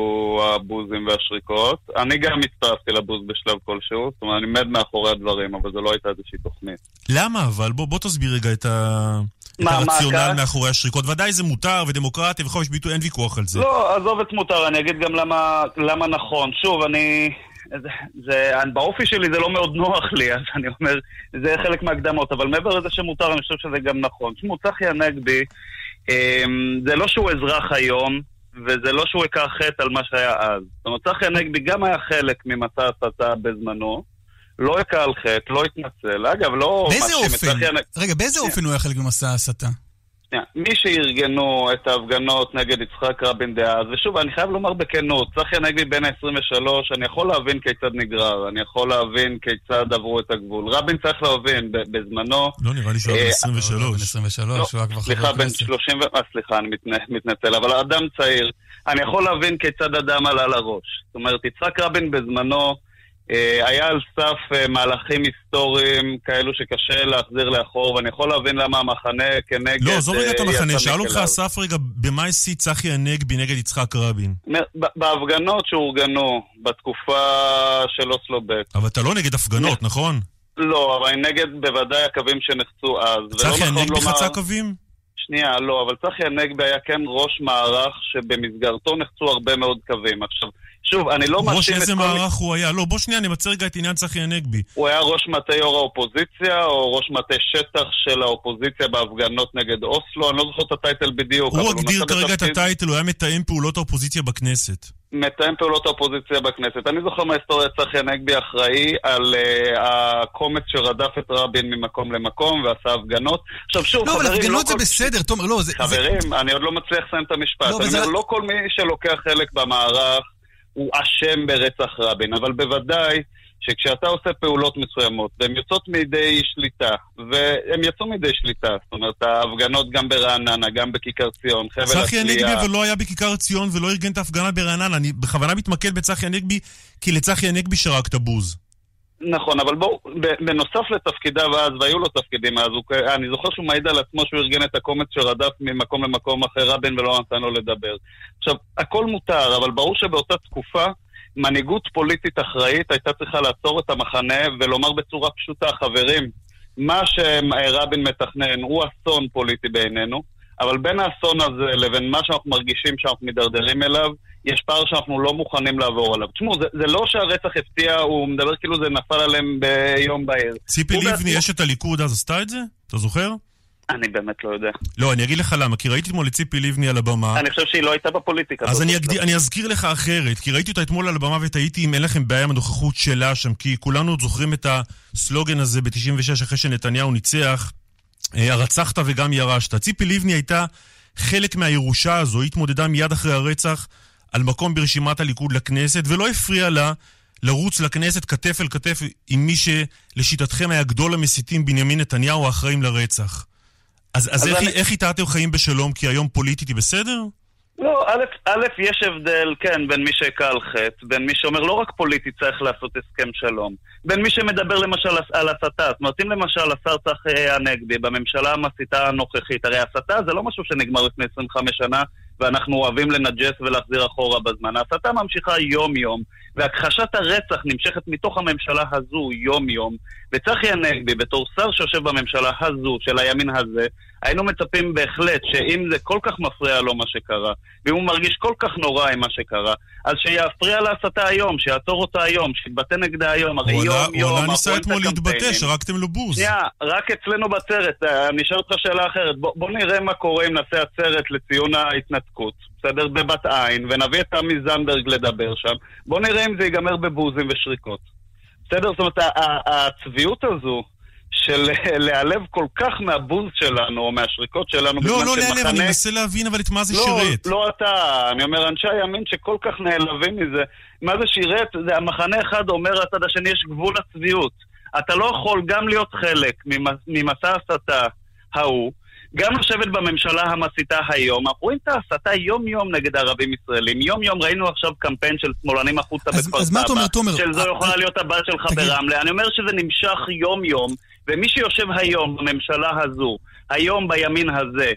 הבוזים והשריקות. אני גם הצטרפתי לבוז בשלב כלשהו, זאת אומרת, אני מת מאחורי הדברים, אבל זו לא הייתה איזושהי תוכנית. למה אבל? בוא, בוא תסביר רגע את, ה... את מה, מה הרציונל הכעס? מאחורי השריקות. ודאי זה מותר ודמוקרטיה וחופש ביטוי, אין ויכוח על זה. לא, עזוב את מותר, אני אגיד גם למה, למה נכון. שוב, אני... זה, זה, באופי שלי זה לא מאוד נוח לי, אז אני אומר, זה חלק מהקדמות, אבל מעבר לזה שמותר, אני חושב שזה גם נכון. תשמעו, צחי הנגבי, זה לא שהוא אזרח היום, וזה לא שהוא ייקח חטא על מה שהיה אז. זאת אומרת, צחי הנגבי גם היה חלק ממסע הסתה בזמנו, לא על חטא, לא התנצל. אגב, לא... באיזה אופן? רגע, באיזה אופן הוא היה חלק ממסע ההסתה? שנייה, מי שארגנו את ההפגנות נגד יצחק רבין דאז, ושוב, אני חייב לומר בכנות, צחי הנגבי בן ה-23, אני יכול להבין כיצד נגרר, אני יכול להבין כיצד עברו את הגבול. רבין צריך להבין, בזמנו... לא, נראה לי שהוא היה בן 23. בן 23, הוא היה כבר סליחה, חבר בן כנסת. 30 ו... אה, סליחה, אני מתנ... מתנצל, אבל אדם צעיר, אני יכול להבין כיצד אדם עלה לראש. זאת אומרת, יצחק רבין בזמנו היה על סף אה, מהלכים היסטוריים כאלו שקשה להחזיר לאחור, ואני יכול להבין למה המחנה כנגד... לא, עזוב רגע את אה, המחנה, שאל אותך. אסף רגע, במה הסית צחי הנגבי נגד יצחק רבין? בהפגנות שאורגנו בתקופה של אוסלו ב'. אבל אתה לא נגד הפגנות, נכון? לא, אבל אני נגד בוודאי הקווים שנחצו אז. צחי נכון הנגבי חצה קווים? שנייה, לא, אבל צחי הנגבי היה כן ראש מערך שבמסגרתו נחצו הרבה מאוד קווים. עכשיו, שוב, אני לא ראש מאשים את איזה כל... מערך הוא היה? לא, בוא שנייה, נמצה רגע את עניין צחי הנגבי. הוא היה ראש מטה יו"ר האופוזיציה, או ראש מטה שטח של האופוזיציה בהפגנות נגד אוסלו, אני לא זוכר את הטייטל בדיוק. אבל הוא הגדיר כרגע את הטייטל, הוא היה מתאם פעולות האופוזיציה בכנסת. מתאם פעולות האופוזיציה בכנסת. אני זוכר מההיסטוריה צחי הנגבי אחראי על uh, הקומץ שרדף את רבין ממקום למקום ועשה הפגנות. עכשיו שוב, לא, אבל חברים, הפגנות זה כל... בסדר, תומר, לא, זה... זה- חברים, אני עוד לא מצליח לסיים את המשפט. לא, אני אומר, לא כל מי שלוקח חלק במערך הוא אשם ברצח רבין, אבל בוודאי שכשאתה עושה פעולות מסוימות, והן יוצאות מידי שליטה, והן יצאו מידי שליטה, זאת אומרת, ההפגנות גם ברעננה, גם בכיכר ציון, חבל צחי הנגבי. אבל לא היה בכיכר ציון ולא ארגן את ההפגנה ברעננה. אני בכוונה מתמקד בצחי הנגבי, כי לצחי הנגבי שרקת בוז. נכון, אבל בואו, בנוסף לתפקידיו אז, והיו לו תפקידים אז, הוא, אני זוכר שהוא מעיד על עצמו שהוא ארגן את הקומץ שרדף ממקום למקום אחרי רבין ולא נתן לו לדבר. עכשיו, הכל מותר, אבל ברור שבאותה תקופה מנהיגות פוליטית אחראית הייתה צריכה לעצור את המחנה ולומר בצורה פשוטה, חברים, מה שרבין מתכנן הוא אסון פוליטי בעינינו, אבל בין האסון הזה לבין מה שאנחנו מרגישים שאנחנו מידרדרים אליו, יש פער שאנחנו לא מוכנים לעבור עליו. תשמעו, זה, זה לא שהרצח הפתיע, הוא מדבר כאילו זה נפל עליהם ביום בהיר. ציפי לבני, בעצמו- יש את הליכוד אז עשתה את זה? אתה זוכר? אני באמת לא יודע. לא, אני אגיד לך למה, כי ראיתי אתמול את ציפי לבני על הבמה. אני חושב שהיא לא הייתה בפוליטיקה. אז אני, אגדיר, שלב. אני אזכיר לך אחרת, כי ראיתי אותה אתמול על הבמה ותהיתי אם אין לכם בעיה עם הנוכחות שלה שם, כי כולנו עוד זוכרים את הסלוגן הזה ב-96 אחרי שנתניהו ניצח, אה, הרצחת וגם ירשת. ציפי לבני הייתה חלק מהירושה הזו, היא התמודדה מיד אחרי הרצח על מקום ברשימת הליכוד לכנסת, ולא הפריע לה לרוץ לכנסת כתף אל כתף עם מי שלשיטתכם היה גדול המסיתים בנימין נתניהו האחראים לרצח. אז, אז, אז איך, אני- איך איתה אתם חיים בשלום? כי היום פוליטית היא בסדר? לא, א', א', יש הבדל, כן, בין מי שהכה על חטא, בין מי שאומר לא רק פוליטית צריך לעשות הסכם שלום, בין מי שמדבר למשל על הסתה. זאת אומרת, אם למשל השר צחי הנגבי בממשלה המסיתה הנוכחית, הרי הסתה זה לא משהו שנגמר לפני 25 שנה, ואנחנו אוהבים לנג'ס ולהחזיר אחורה בזמן. ההסתה ממשיכה יום-יום, והכחשת הרצח נמשכת מתוך הממשלה הזו יום-יום, וצחי הנגבי, בתור שר שיושב בממשלה הזו, של הימין הזה, היינו מצפים בהחלט שאם זה כל כך מפריע לו מה שקרה, ואם הוא מרגיש כל כך נורא עם מה שקרה, אז שיפריע להסתה היום, שיעצור אותה היום, שיתבטא נגדה היום. הרי הוא עלה- יום יום, הוא עלה אנחנו ניסה רואים את אתמול להתבטא. שרקתם לו בוז. שנייה, רק אצלנו בעצרת, אה, אני אשאל אותך שאלה אחרת. בוא, בוא נראה מה קורה אם נעשה עצרת לציון ההתנתקות, בסדר? בבת עין, ונביא את תמי זנדברג לדבר שם. בוא נראה אם זה ייגמר בבוזים ושריקות. בסדר? זאת אומרת, הצביעות הזו של להיעלב כל כך מהבוז שלנו, או מהשריקות שלנו, לא, לא שמחנה- להיעלב, אני מנסה להבין אבל את מה זה לא, שירת. לא אתה, אני אומר, אנשי הימין שכל כך נעלבים מזה. מה זה שירת? זה המחנה אחד אומר לצד השני, יש גבול לצביעות. אתה לא יכול גם להיות חלק ממ- ממסע ההסתה ההוא, גם לשבת בממשלה המסיתה היום. אנחנו רואים את ההסתה יום-יום נגד ערבים ישראלים. יום-יום ראינו עכשיו קמפיין של שמאלנים החוצה בכפר אז מה אתה אומר, תומר? של זו אה, יכולה להיות הבת שלך. ברמלה. אני אומר שזה נמשך יום-יום, ומי שיושב היום בממשלה הזו, היום בימין הזה,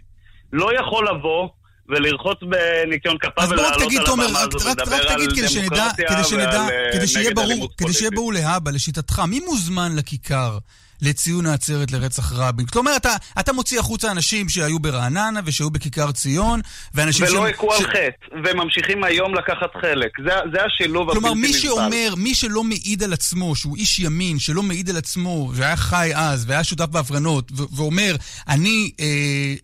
לא יכול לבוא ולרחוץ בניקיון כפיו רק ולעלות על תומר, הבמה רק, הזו רק, ולדבר רק על תגיד כדי שנדע, דמוקרטיה כדי שנדע, ועל, אה, כדי שיהיה ברור, כדי שיהיה. ברור להבא, לשיטתך, מי מוזמן לכיכר לציון העצרת לרצח רבין? כלומר, אתה, אתה מוציא החוצה אנשים שהיו ברעננה ושהיו בכיכר ציון, ואנשים ולא שם- הכו על ש- חטא, וממשיכים היום לקחת חלק. זה, זה השילוב כלומר, הבלתי מי נסבל. שאומר, מי שלא מעיד על עצמו, שהוא איש ימין, שלא מעיד על עצמו, והיה חי אז, והיה שותף בהפגנות, ו- ואומר, אני, אה,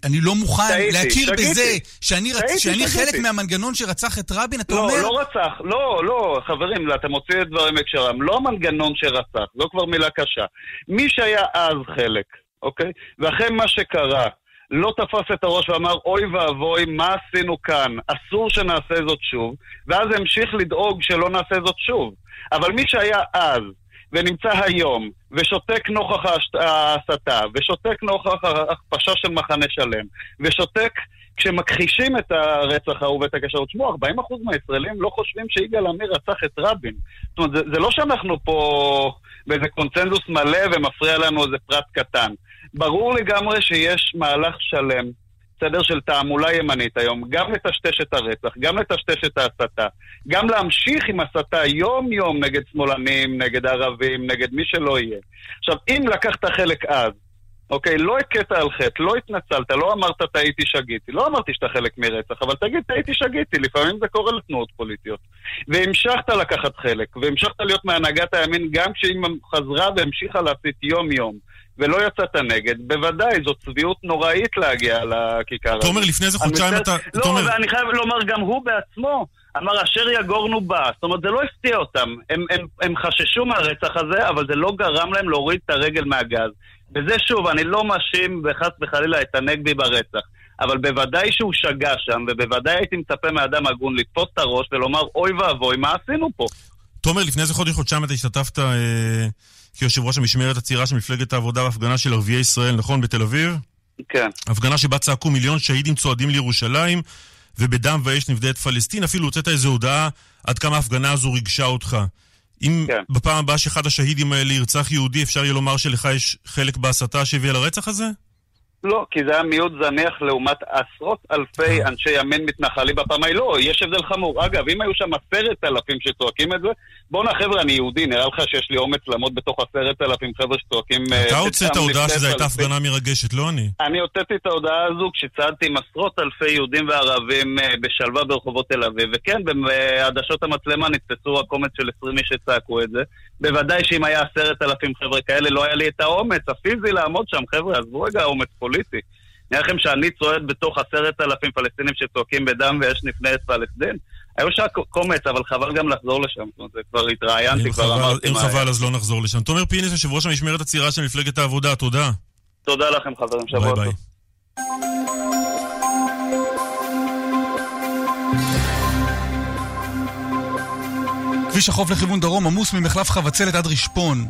אני לא מוכן טעיתי, להכיר שגיתי. בזה, שאני, רצ... שאני שגיתי. חלק מהמנגנון שרצח את רבין, אתה לא, אומר... לא רצח, לא, לא, חברים, אתם מוציאים את דברים מהקשרם. לא המנגנון שרצח, זו כבר מילה קשה. מי שהיה אז חלק, אוקיי? ואחרי מה שקרה, לא תפס את הראש ואמר, אוי ואבוי, מה עשינו כאן? אסור שנעשה זאת שוב, ואז המשיך לדאוג שלא נעשה זאת שוב. אבל מי שהיה אז, ונמצא היום, ושותק נוכח ההסתה, ושותק נוכח ההכפשה של מחנה שלם, ושותק כשמכחישים את הרצח ההוא ואת הקשר, תשמעו, 40% מהישראלים לא חושבים שיגאל עמיר רצח את רבין. זאת אומרת, זה, זה לא שאנחנו פה באיזה קונצנזוס מלא ומפריע לנו איזה פרט קטן. ברור לגמרי שיש מהלך שלם, סדר של תעמולה ימנית היום, גם לטשטש את הרצח, גם לטשטש את ההסתה, גם להמשיך עם הסתה יום-יום נגד שמאלנים, נגד ערבים, נגד מי שלא יהיה. עכשיו, אם לקחת חלק אז, אוקיי, לא הכית על חטא, לא התנצלת, לא אמרת טעיתי שגיתי. לא אמרתי שאתה חלק מרצח, אבל תגיד טעיתי שגיתי, לפעמים זה קורה לתנועות פוליטיות. והמשכת לקחת חלק, והמשכת להיות מהנהגת הימין גם כשהיא חזרה והמשיכה להסית יום-יום, ולא יצאת נגד, בוודאי, זו צביעות נוראית להגיע לכיכר תומר, לפני איזה חודשיים אתה- לא, תומר- ואני חייב לומר, גם הוא בעצמו אמר, אשר יגורנו בא. זאת אומרת, זה לא הפתיע אותם. הם, הם, הם חששו מהרצח הזה, אבל זה לא גרם להם להוריד את הרגל מהגז. וזה שוב, אני לא מאשים וחס וחלילה את הנגבי ברצח. אבל בוודאי שהוא שגה שם, ובוודאי הייתי מצפה מאדם הגון לתפוס את הראש ולומר, אוי ואבוי, מה עשינו פה? תומר, לפני איזה חודש, חודשיים אתה השתתפת אה, כיושב ראש המשמרת הצעירה של מפלגת העבודה בהפגנה של ערביי ישראל, נכון? בתל אביב? כן. הפגנה שבה צעקו מיליון שהידים צועדים לירושלים, ובדם ואש נפדה את פלסטין. אפילו הוצאת איזו הודעה עד כמה ההפגנה הזו ריגשה אותך. אם כן. בפעם הבאה שאחד השהידים האלה ירצח יהודי, אפשר יהיה לומר שלך יש חלק בהסתה שהביאה לרצח הזה? לא, כי זה היה מיעוט זניח לעומת עשרות אלפי אנשי ימין מתנחלים בפעם ההיא. לא, יש הבדל חמור. אגב, אם היו שם עשרת אלפים שצועקים את זה, בואנה חבר'ה, אני יהודי, נראה לך שיש לי אומץ לעמוד בתוך עשרת אלפים חבר'ה שצועקים... אה, אתה הוצאת בדם הודעה לפני שזו הייתה. הפגנה מרגשת, לא אני. אני הוצאתי את ההודעה הזו כשצעדתי עם עשרות אלפי יהודים וערבים אה, בשלווה ברחובות תל אביב. וכן, בעדשות המצלמה נתפסו הקומץ של 20 איש שצעקו את זה. בוודאי שאם היה עשרת אלפים חבר'ה כאלה, לא היה לי את האומץ הפיזי לעמוד שם. חבר'ה, עזבו רגע אומץ פוליטי. נראה לכם שאני צועד בתוך עשרת אלפים פלסטינים שצועקים בדם ויש נפנה את פלסטין? היו שם קומץ, אבל חבל גם לחזור לשם. זאת אומרת, זה כבר התראיינתי, אם כבר חבל- אמרתי אם מה חבל היה. אז לא נחזור לשם. תומר פינס, יושב ראש המשמרת הצעירה של מפלגת העבודה, תודה. תודה לכם חברים, שבוע ביי טוב. ביי. כביש החוף לכיוון דרום עמוס ממחלף חבצלת עד רשפון.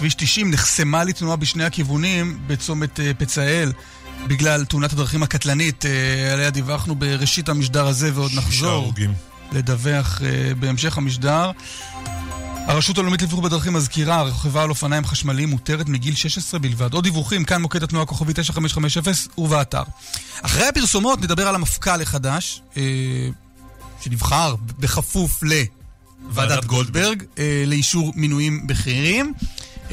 כביש 90 נחסמה לתנועה בשני הכיוונים בצומת אה, פצאל בגלל תאונת הדרכים הקטלנית אה, עליה דיווחנו בראשית המשדר הזה ועוד נחזור הרוגים. לדווח אה, בהמשך המשדר. הרשות הלאומית לבטיחות בדרכים מזכירה, רכיבה על אופניים חשמליים מותרת מגיל 16 בלבד. עוד דיווחים, כאן מוקד התנועה כוכבי 9550 ובאתר. אחרי הפרסומות נדבר על המפכ"ל החדש, אה, שנבחר בכפוף לוועדת גולדברג, אה, לאישור מינויים בכירים.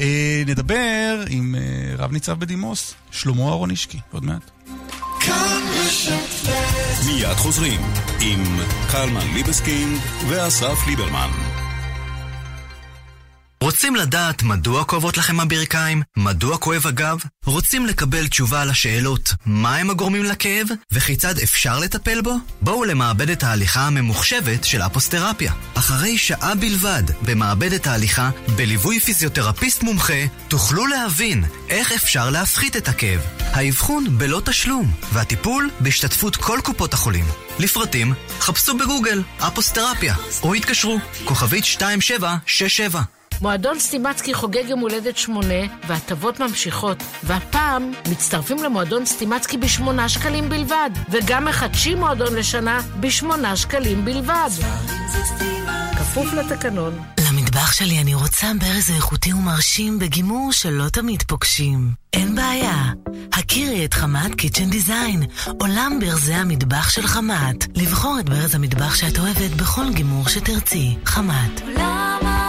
אה, נדבר עם אה, רב ניצב בדימוס, שלמה אהרונישקי, עוד מעט. מיד חוזרים עם קלמן ליבסקינד ואסף ליברמן. רוצים לדעת מדוע כואבות לכם הברכיים? מדוע כואב הגב? רוצים לקבל תשובה על השאלות מה הם הגורמים לכאב וכיצד אפשר לטפל בו? בואו למעבדת ההליכה הממוחשבת של אפוסטרפיה. אחרי שעה בלבד במעבדת ההליכה, בליווי פיזיותרפיסט מומחה, תוכלו להבין איך אפשר להפחית את הכאב. האבחון בלא תשלום, והטיפול בהשתתפות כל קופות החולים. לפרטים, חפשו בגוגל אפוסטרפיה, או התקשרו, כוכבית 2767. מועדון סטימצקי חוגג יום הולדת שמונה, וההטבות ממשיכות. והפעם מצטרפים למועדון סטימצקי בשמונה שקלים בלבד, וגם מחדשים מועדון לשנה בשמונה שקלים בלבד. כפוף לתקנון. למטבח שלי אני רוצה ברז איכותי ומרשים בגימור שלא תמיד פוגשים. אין בעיה. הכירי את חמת קיצ'ן דיזיין, עולם ברזי המטבח של חמת. לבחור את ברז המטבח שאת אוהבת בכל גימור שתרצי. חמת. אף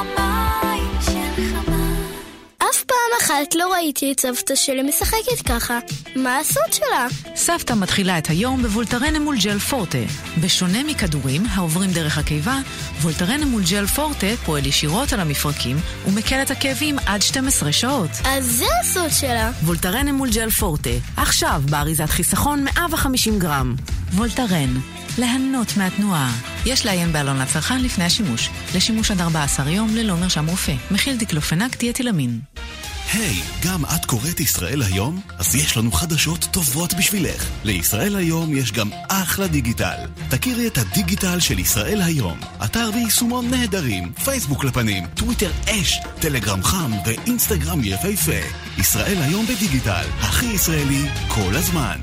אחת לא ראיתי את סבתא שלי משחקת ככה. מה הסוד שלה? סבתא מתחילה את היום בוולטרן אמול ג'ל פורטה. בשונה מכדורים העוברים דרך הקיבה, וולטרן אמול ג'ל פורטה פועל ישירות על המפרקים ומקל את הכאבים עד 12 שעות. אז זה הסוד שלה. וולטרן אמולג'ל פורטה, עכשיו באריזת חיסכון 150 גרם. וולטרן, ליהנות מהתנועה. יש לעיין בעלון לצרכן לפני השימוש. לשימוש עד 14 יום ללא מרשם רופא. מכיל דיקלופנק דיאתילאמין. היי, hey, גם את קוראת ישראל היום? אז יש לנו חדשות טובות בשבילך. לישראל היום יש גם אחלה דיגיטל. תכירי את הדיגיטל של ישראל היום. אתר ויישומון נהדרים, פייסבוק לפנים, טוויטר אש, טלגרם חם ואינסטגרם יפהפה. ישראל היום בדיגיטל, הכי ישראלי כל הזמן.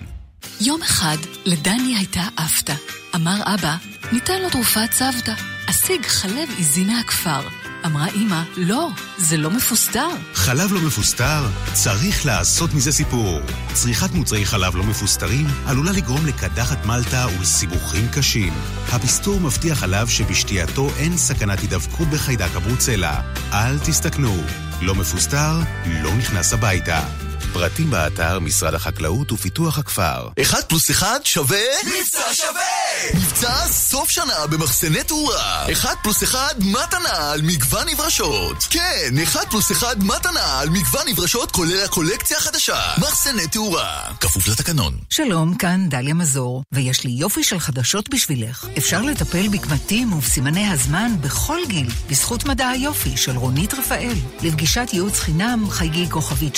יום אחד לדני הייתה אפתא. אמר אבא, ניתן לו תרופת צוותא. אשיג חלב עיזי מהכפר. אמרה אמא, לא, זה לא מפוסטר. חלב לא מפוסטר? צריך לעשות מזה סיפור. צריכת מוצרי חלב לא מפוסטרים עלולה לגרום לקדחת מלטה ולסיבוכים קשים. הפסטור מבטיח חלב שבשתייתו אין סכנת הידבקות בחיידק הברוצלה. אל תסתכנו. לא מפוסטר, לא נכנס הביתה. פרטים באתר משרד החקלאות ופיתוח הכפר. אחד פלוס אחד שווה... מבצע שווה! מבצע סוף שנה במחסני תאורה. אחד פלוס אחד מתנה על מגוון נברשות. כן, אחד פלוס אחד מתנה על מגוון נברשות כולל הקולקציה החדשה. מחסני תאורה. כפוף לתקנון. שלום, כאן דליה מזור, ויש לי יופי של חדשות בשבילך. אפשר לטפל בקמטים ובסימני הזמן בכל גיל, בזכות מדע היופי של רונית רפאל. לפגישת ייעוץ חינם חייגי כוכבית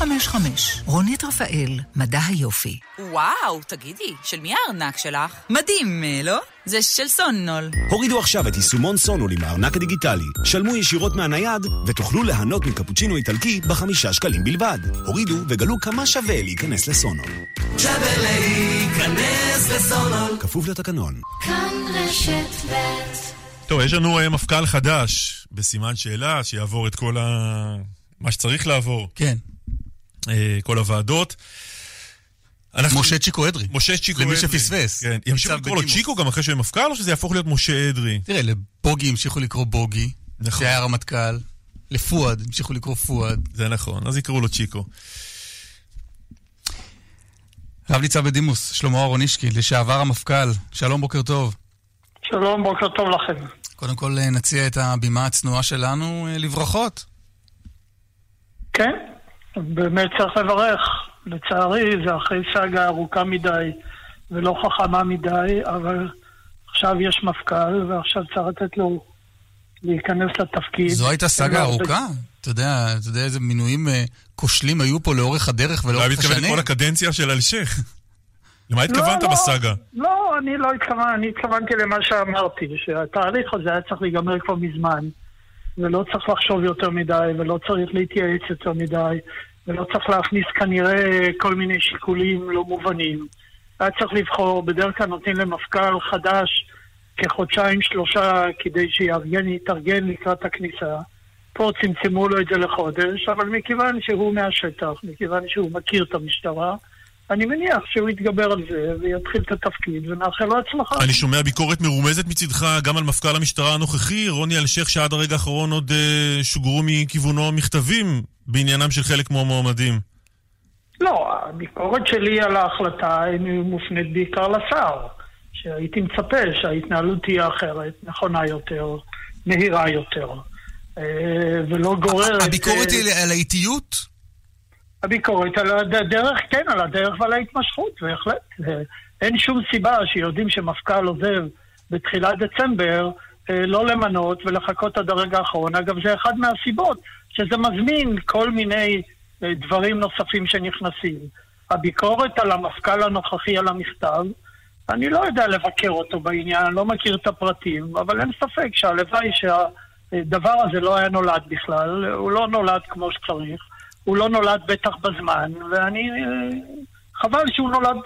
2555. רונית רפאל, מדע היופי. וואו, תגידי, של מי הארנק שלך? מדהים, לא? זה של סונול. הורידו עכשיו את יישומון סונול עם הארנק הדיגיטלי. שלמו ישירות מהנייד, ותוכלו ליהנות מקפוצ'ינו איטלקי בחמישה שקלים בלבד. הורידו וגלו כמה שווה להיכנס לסונול. שווה להיכנס לסונול. כפוף לתקנון. כאן רשת ב' טוב, יש לנו uh, מפכ"ל חדש בסימן שאלה, שיעבור את כל ה... מה שצריך לעבור. כן. Uh, כל הוועדות. אנחנו... משה צ'יקו אדרי. משה צ'יקו למי אדרי. שפספס. כן. ימשיכו לקרוא לו צ'יקו גם אחרי שהוא מפכ"ל, או שזה יהפוך להיות משה אדרי? תראה, לבוגי המשיכו לקרוא בוגי, נכון. שהיה רמטכ"ל. לפואד המשיכו לקרוא פואד. זה נכון, אז יקראו לו צ'יקו. רב ניצב בדימוס, שלמה אהרונישקי, לשעבר המפכ"ל. שלום, בוקר טוב. שלום, בוקר טוב לכם. קודם כל אה, נציע את הבימה הצנועה שלנו אה, לברכות. כן, באמת צריך לברך. לצערי, זה אחרי סאגה ארוכה מדי ולא חכמה מדי, אבל עכשיו יש מפכ"ל, ועכשיו צריך לתת לו להיכנס לתפקיד. זו הייתה סאגה ארוכה? אתה יודע, אתה יודע איזה מינויים אה, כושלים היו פה לאורך הדרך אולי ולאורך מתכוון השנים? לכל הקדנציה של אלשיך. למה לא, התכוונת לא. בסאגה? לא, אני לא התכוונתי, אני התכוונתי למה שאמרתי, שהתהליך הזה היה צריך להיגמר כבר מזמן, ולא צריך לחשוב יותר מדי, ולא צריך להתייעץ יותר מדי, ולא צריך להכניס כנראה כל מיני שיקולים לא מובנים. היה צריך לבחור, בדרך כלל נותנים למפכ"ל חדש כחודשיים שלושה כדי שיארגן, יתארגן לקראת הכניסה. פה צמצמו לו את זה לחודש, אבל מכיוון שהוא מהשטח, מכיוון שהוא מכיר את המשטרה, אני מניח שהוא יתגבר על זה ויתחיל את התפקיד, ונאחל לו הצלחה. אני שומע ביקורת מרומזת מצידך גם על מפכ"ל המשטרה הנוכחי, רוני אלשיך, שעד הרגע האחרון עוד אה, שוגרו מכיוונו מכתבים בעניינם של חלק מהמועמדים. לא, הביקורת שלי על ההחלטה היא מופנית בעיקר לשר, שהייתי מצפה שההתנהלות תהיה אחרת, נכונה יותר, מהירה יותר. אה, ולא גוררת... הביקורת אה, היא על האיטיות? הביקורת על הדרך, כן, על הדרך ועל ההתמשכות, בהחלט. אין שום סיבה שיודעים שמפכ"ל עוזב בתחילת דצמבר, אה, לא למנות ולחכות עד הרגע האחרון. אגב, זה אחד מהסיבות שזה מזמין כל מיני אה, דברים נוספים שנכנסים. הביקורת על המפכ"ל הנוכחי על המכתב, אני לא יודע לבקר אותו בעניין, אני לא מכיר את הפרטים, אבל אין ספק שהלוואי שהדבר הזה לא היה נולד בכלל, הוא לא נולד כמו שצריך, הוא לא נולד בטח בזמן, ואני... אה, חבל שהוא נולד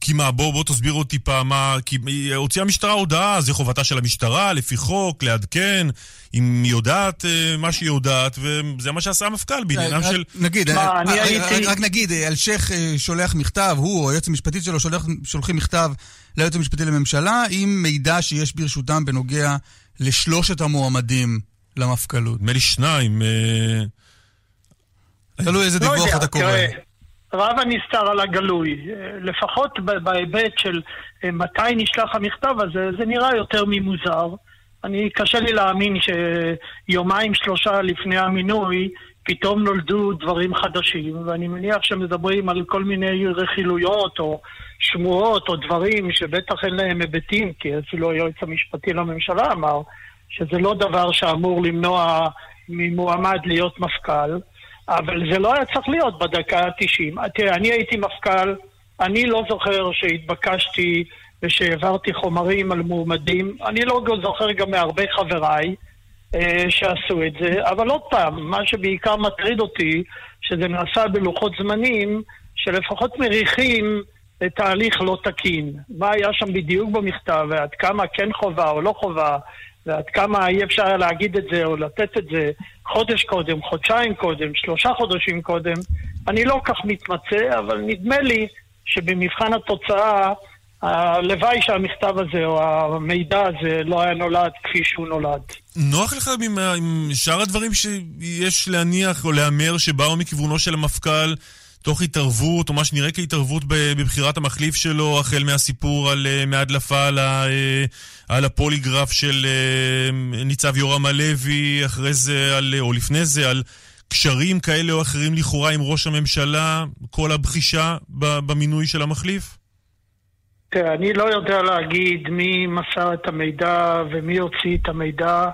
כי מה, בוא, בוא תסביר עוד טיפה מה... כי הוציאה המשטרה הודעה, זה חובתה של המשטרה, לפי חוק, לעדכן, אם היא יודעת אה, מה שהיא יודעת, וזה מה שעשה המפכ"ל בעניינם של... נגיד, אה, אה, רק נגיד, אלשיך שולח מכתב, הוא או היועץ המשפטית שלו שולחים מכתב ליועץ המשפטי לממשלה עם מידע שיש ברשותם בנוגע לשלושת המועמדים למפכ"לות. נדמה לי שניים. תלוי איזה לא דיווח אתה קורא. רב הנסתר על הגלוי. לפחות בהיבט של אה, מתי נשלח המכתב הזה, זה נראה יותר ממוזר. אני, קשה לי להאמין שיומיים שלושה לפני המינוי פתאום נולדו דברים חדשים, ואני מניח שמדברים על כל מיני רכילויות או שמועות או דברים שבטח אין להם היבטים, כי אפילו היועץ המשפטי לממשלה אמר שזה לא דבר שאמור למנוע ממועמד להיות מפכ"ל. אבל זה לא היה צריך להיות בדקה ה-90. תראה, אני הייתי מפכ"ל, אני לא זוכר שהתבקשתי ושהעברתי חומרים על מועמדים. אני לא זוכר גם מהרבה חבריי אה, שעשו את זה, אבל עוד פעם, מה שבעיקר מטריד אותי, שזה נעשה בלוחות זמנים שלפחות מריחים תהליך לא תקין. מה היה שם בדיוק במכתב, ועד כמה כן חובה או לא חובה, ועד כמה אי אפשר להגיד את זה או לתת את זה חודש קודם, חודשיים קודם, שלושה חודשים קודם, אני לא כך מתמצא, אבל נדמה לי שבמבחן התוצאה, הלוואי שהמכתב הזה או המידע הזה לא היה נולד כפי שהוא נולד. נוח לך עם, עם שאר הדברים שיש להניח או להמר שבאו מכיוונו של המפכ"ל תוך התערבות, או מה שנראה כהתערבות בבחירת המחליף שלו, החל מהסיפור על, אה, מהדלפה על, אה, על הפוליגרף של אה, ניצב יורם הלוי, אחרי זה, על, או לפני זה, על קשרים כאלה או אחרים לכאורה עם ראש הממשלה, כל הבחישה במינוי של המחליף? תראה, אני לא יודע להגיד מי מסר את המידע ומי הוציא את המידע,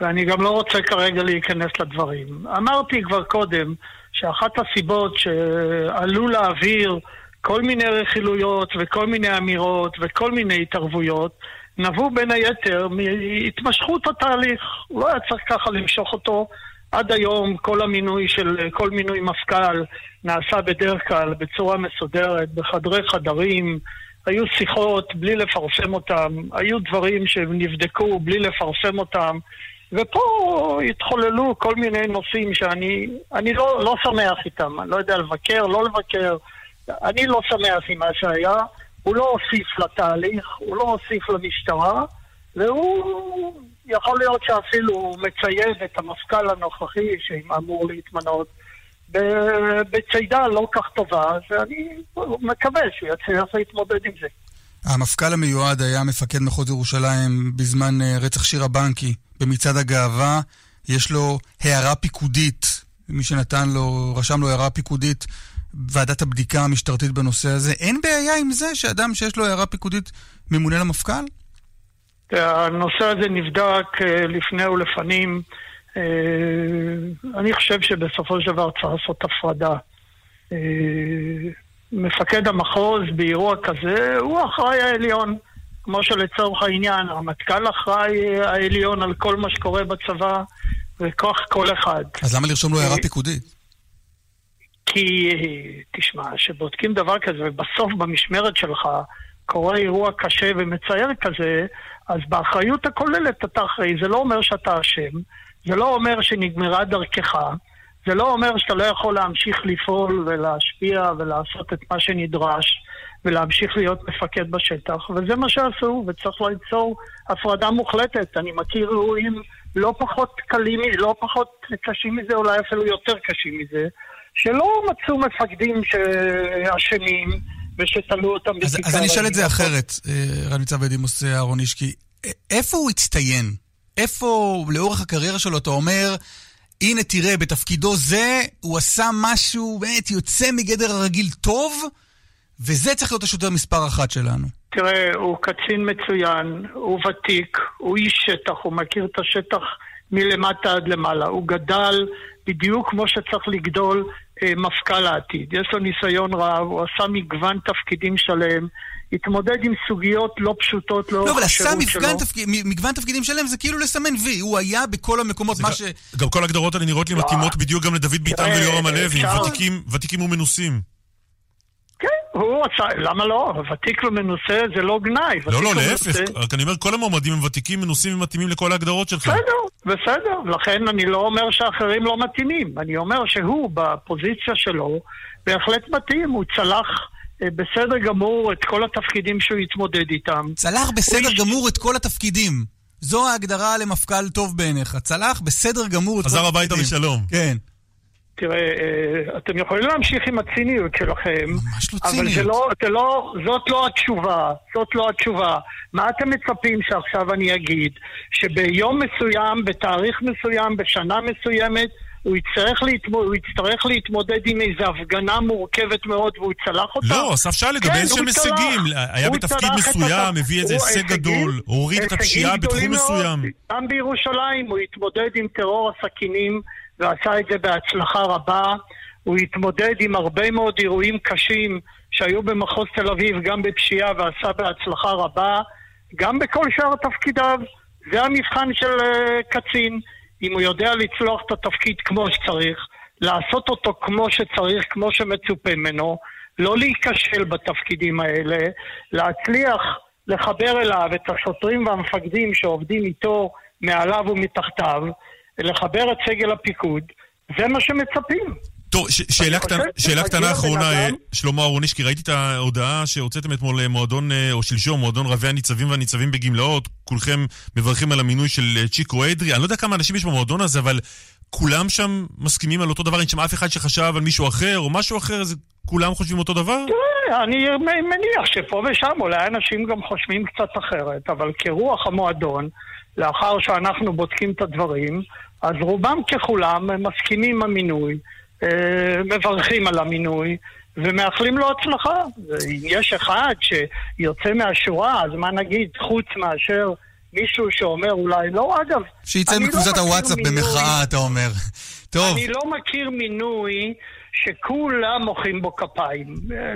ואני גם לא רוצה כרגע להיכנס לדברים. אמרתי כבר קודם, שאחת הסיבות שעלו לאוויר כל מיני רכילויות וכל מיני אמירות וכל מיני התערבויות נבעו בין היתר מהתמשכות התהליך. לא היה צריך ככה למשוך אותו. עד היום כל המינוי של, כל מינוי מפכ"ל נעשה בדרך כלל בצורה מסודרת, בחדרי חדרים, היו שיחות בלי לפרסם אותם, היו דברים שנבדקו בלי לפרסם אותם. ופה התחוללו כל מיני נושאים שאני אני לא, לא שמח איתם, אני לא יודע לבקר, לא לבקר. אני לא שמח עם מה שהיה, הוא לא הוסיף לתהליך, הוא לא הוסיף למשטרה, והוא יכול להיות שאפילו מצייד את המפכ"ל הנוכחי שאמור להתמנות בצידה לא כך טובה, ואני מקווה שהוא יצליח להתמודד עם זה. המפכ"ל המיועד היה מפקד מחוז ירושלים בזמן אה, רצח שירה בנקי במצעד הגאווה. יש לו הערה פיקודית, מי שנתן לו, רשם לו הערה פיקודית, ועדת הבדיקה המשטרתית בנושא הזה. אין בעיה עם זה שאדם שיש לו הערה פיקודית ממונה למפכ"ל? הנושא הזה נבדק אה, לפני ולפנים. אה, אני חושב שבסופו של דבר צריך לעשות הפרדה. מפקד המחוז באירוע כזה הוא האחראי העליון. כמו שלצורך העניין, הרמטכ"ל אחראי העליון על כל מה שקורה בצבא, וכוח כל אחד. אז למה לרשום לו הערה פיקודית? כי, תשמע, כשבודקים דבר כזה, ובסוף במשמרת שלך קורה אירוע קשה ומצער כזה, אז באחריות הכוללת אתה אחראי. זה לא אומר שאתה אשם, זה לא אומר שנגמרה דרכך, זה לא אומר שאתה לא יכול להמשיך לפעול ולהשפיע ולעשות את מה שנדרש ולהמשיך להיות מפקד בשטח, וזה מה שעשו, וצריך ליצור הפרדה מוחלטת. אני מכיר אירועים לא פחות קלים, לא פחות קשים מזה, אולי אפילו יותר קשים מזה, שלא מצאו מפקדים שאשמים ושתלו אותם בכיכר. אז, אז אני אשאל את זה אחרת, אה, רב ניצב בדימוס אהרון אישקי. איפה הוא הצטיין? איפה לאורך הקריירה שלו אתה אומר, הנה תראה, בתפקידו זה הוא עשה משהו באמת יוצא מגדר הרגיל טוב, וזה צריך להיות השוטר מספר אחת שלנו. תראה, הוא קצין מצוין, הוא ותיק, הוא איש שטח, הוא מכיר את השטח מלמטה עד למעלה. הוא גדל בדיוק כמו שצריך לגדול אה, מפכ"ל העתיד. יש לו ניסיון רב, הוא עשה מגוון תפקידים שלם, התמודד עם סוגיות לא פשוטות לא, לאורך אבל השירות עשה שלו. מגוון, תפק... מגוון תפקידים שלם, זה כאילו לסמן וי. הוא היה בכל המקומות, מה ש... גם כל ההגדרות האלה נראות לי מתאימות בדיוק גם לדוד ביטן תראה, וליורם הלוי, ותיקים ומנוסים. הוא עשה, למה לא? ותיק ומנוסה זה לא גנאי. לא, לא, להפך. ומנוסה- רק אני אומר, כל המועמדים הם ותיקים, מנוסים ומתאימים לכל ההגדרות שלך. בסדר, בסדר. לכן אני לא אומר שאחרים לא מתאימים. אני אומר שהוא, בפוזיציה שלו, בהחלט מתאים. הוא צלח אה, בסדר גמור את כל התפקידים שהוא התמודד איתם. צלח בסדר גמור את כל התפקידים. זו ההגדרה למפכ"ל טוב בעיניך. צלח בסדר גמור את כל חזר התפקידים. הביתה בשלום. כן. תראה, אה, אתם יכולים להמשיך עם הציניות שלכם, לא אבל זה. לא, זה לא, זאת לא התשובה, זאת לא התשובה. מה אתם מצפים שעכשיו אני אגיד? שביום מסוים, בתאריך מסוים, בשנה מסוימת, הוא יצטרך, להתמודד, הוא יצטרך להתמודד עם איזו הפגנה מורכבת מאוד והוא צלח אותה? לא, אסף שאל לגבי כן, איזשהם הוא צלח. הישגים. היה בתפקיד מסוים, הביא איזה הישג גדול, הוריד את הפשיעה בתחום. מסוים. גם בירושלים הוא התמודד עם טרור הסכינים ועשה את זה בהצלחה רבה. הוא התמודד עם הרבה מאוד אירועים קשים שהיו במחוז תל אביב, גם בפשיעה, ועשה בהצלחה רבה. גם בכל שאר תפקידיו. זה המבחן של אה, קצין. אם הוא יודע לצלוח את התפקיד כמו שצריך, לעשות אותו כמו שצריך, כמו שמצופה ממנו, לא להיכשל בתפקידים האלה, להצליח לחבר אליו את השוטרים והמפקדים שעובדים איתו מעליו ומתחתיו, לחבר את סגל הפיקוד, זה מה שמצפים. טוב, ש- שאלה קטנה- שאלה קטנה אחרונה, אדם- אה, שלמה אהרוניש, כי ראיתי את ההודעה שהוצאתם אתמול למועדון, אה, או שלשום, מועדון רבי הניצבים והניצבים בגמלאות, כולכם מברכים על המינוי של אה, צ'יקו אדרי. אני לא יודע כמה אנשים יש במועדון הזה, אבל כולם שם מסכימים על אותו דבר, אין שם אף אחד שחשב על מישהו אחר, או משהו אחר, אז כולם חושבים אותו דבר? תראה, אני מניח שפה ושם אולי אנשים גם חושבים קצת אחרת, אבל כרוח המועדון, לאחר שאנחנו בודקים את הדברים, אז רובם ככולם מסכימים עם המינוי, אה, מברכים על המינוי, ומאחלים לו הצלחה. אם יש אחד שיוצא מהשורה, אז מה נגיד, חוץ מאשר מישהו שאומר אולי לא, אגב, שיצא לא מקבוצת מכיר הוואטסאפ מינוי- במחאה, אתה אומר. טוב. אני לא מכיר מינוי שכולם מוחאים בו כפיים.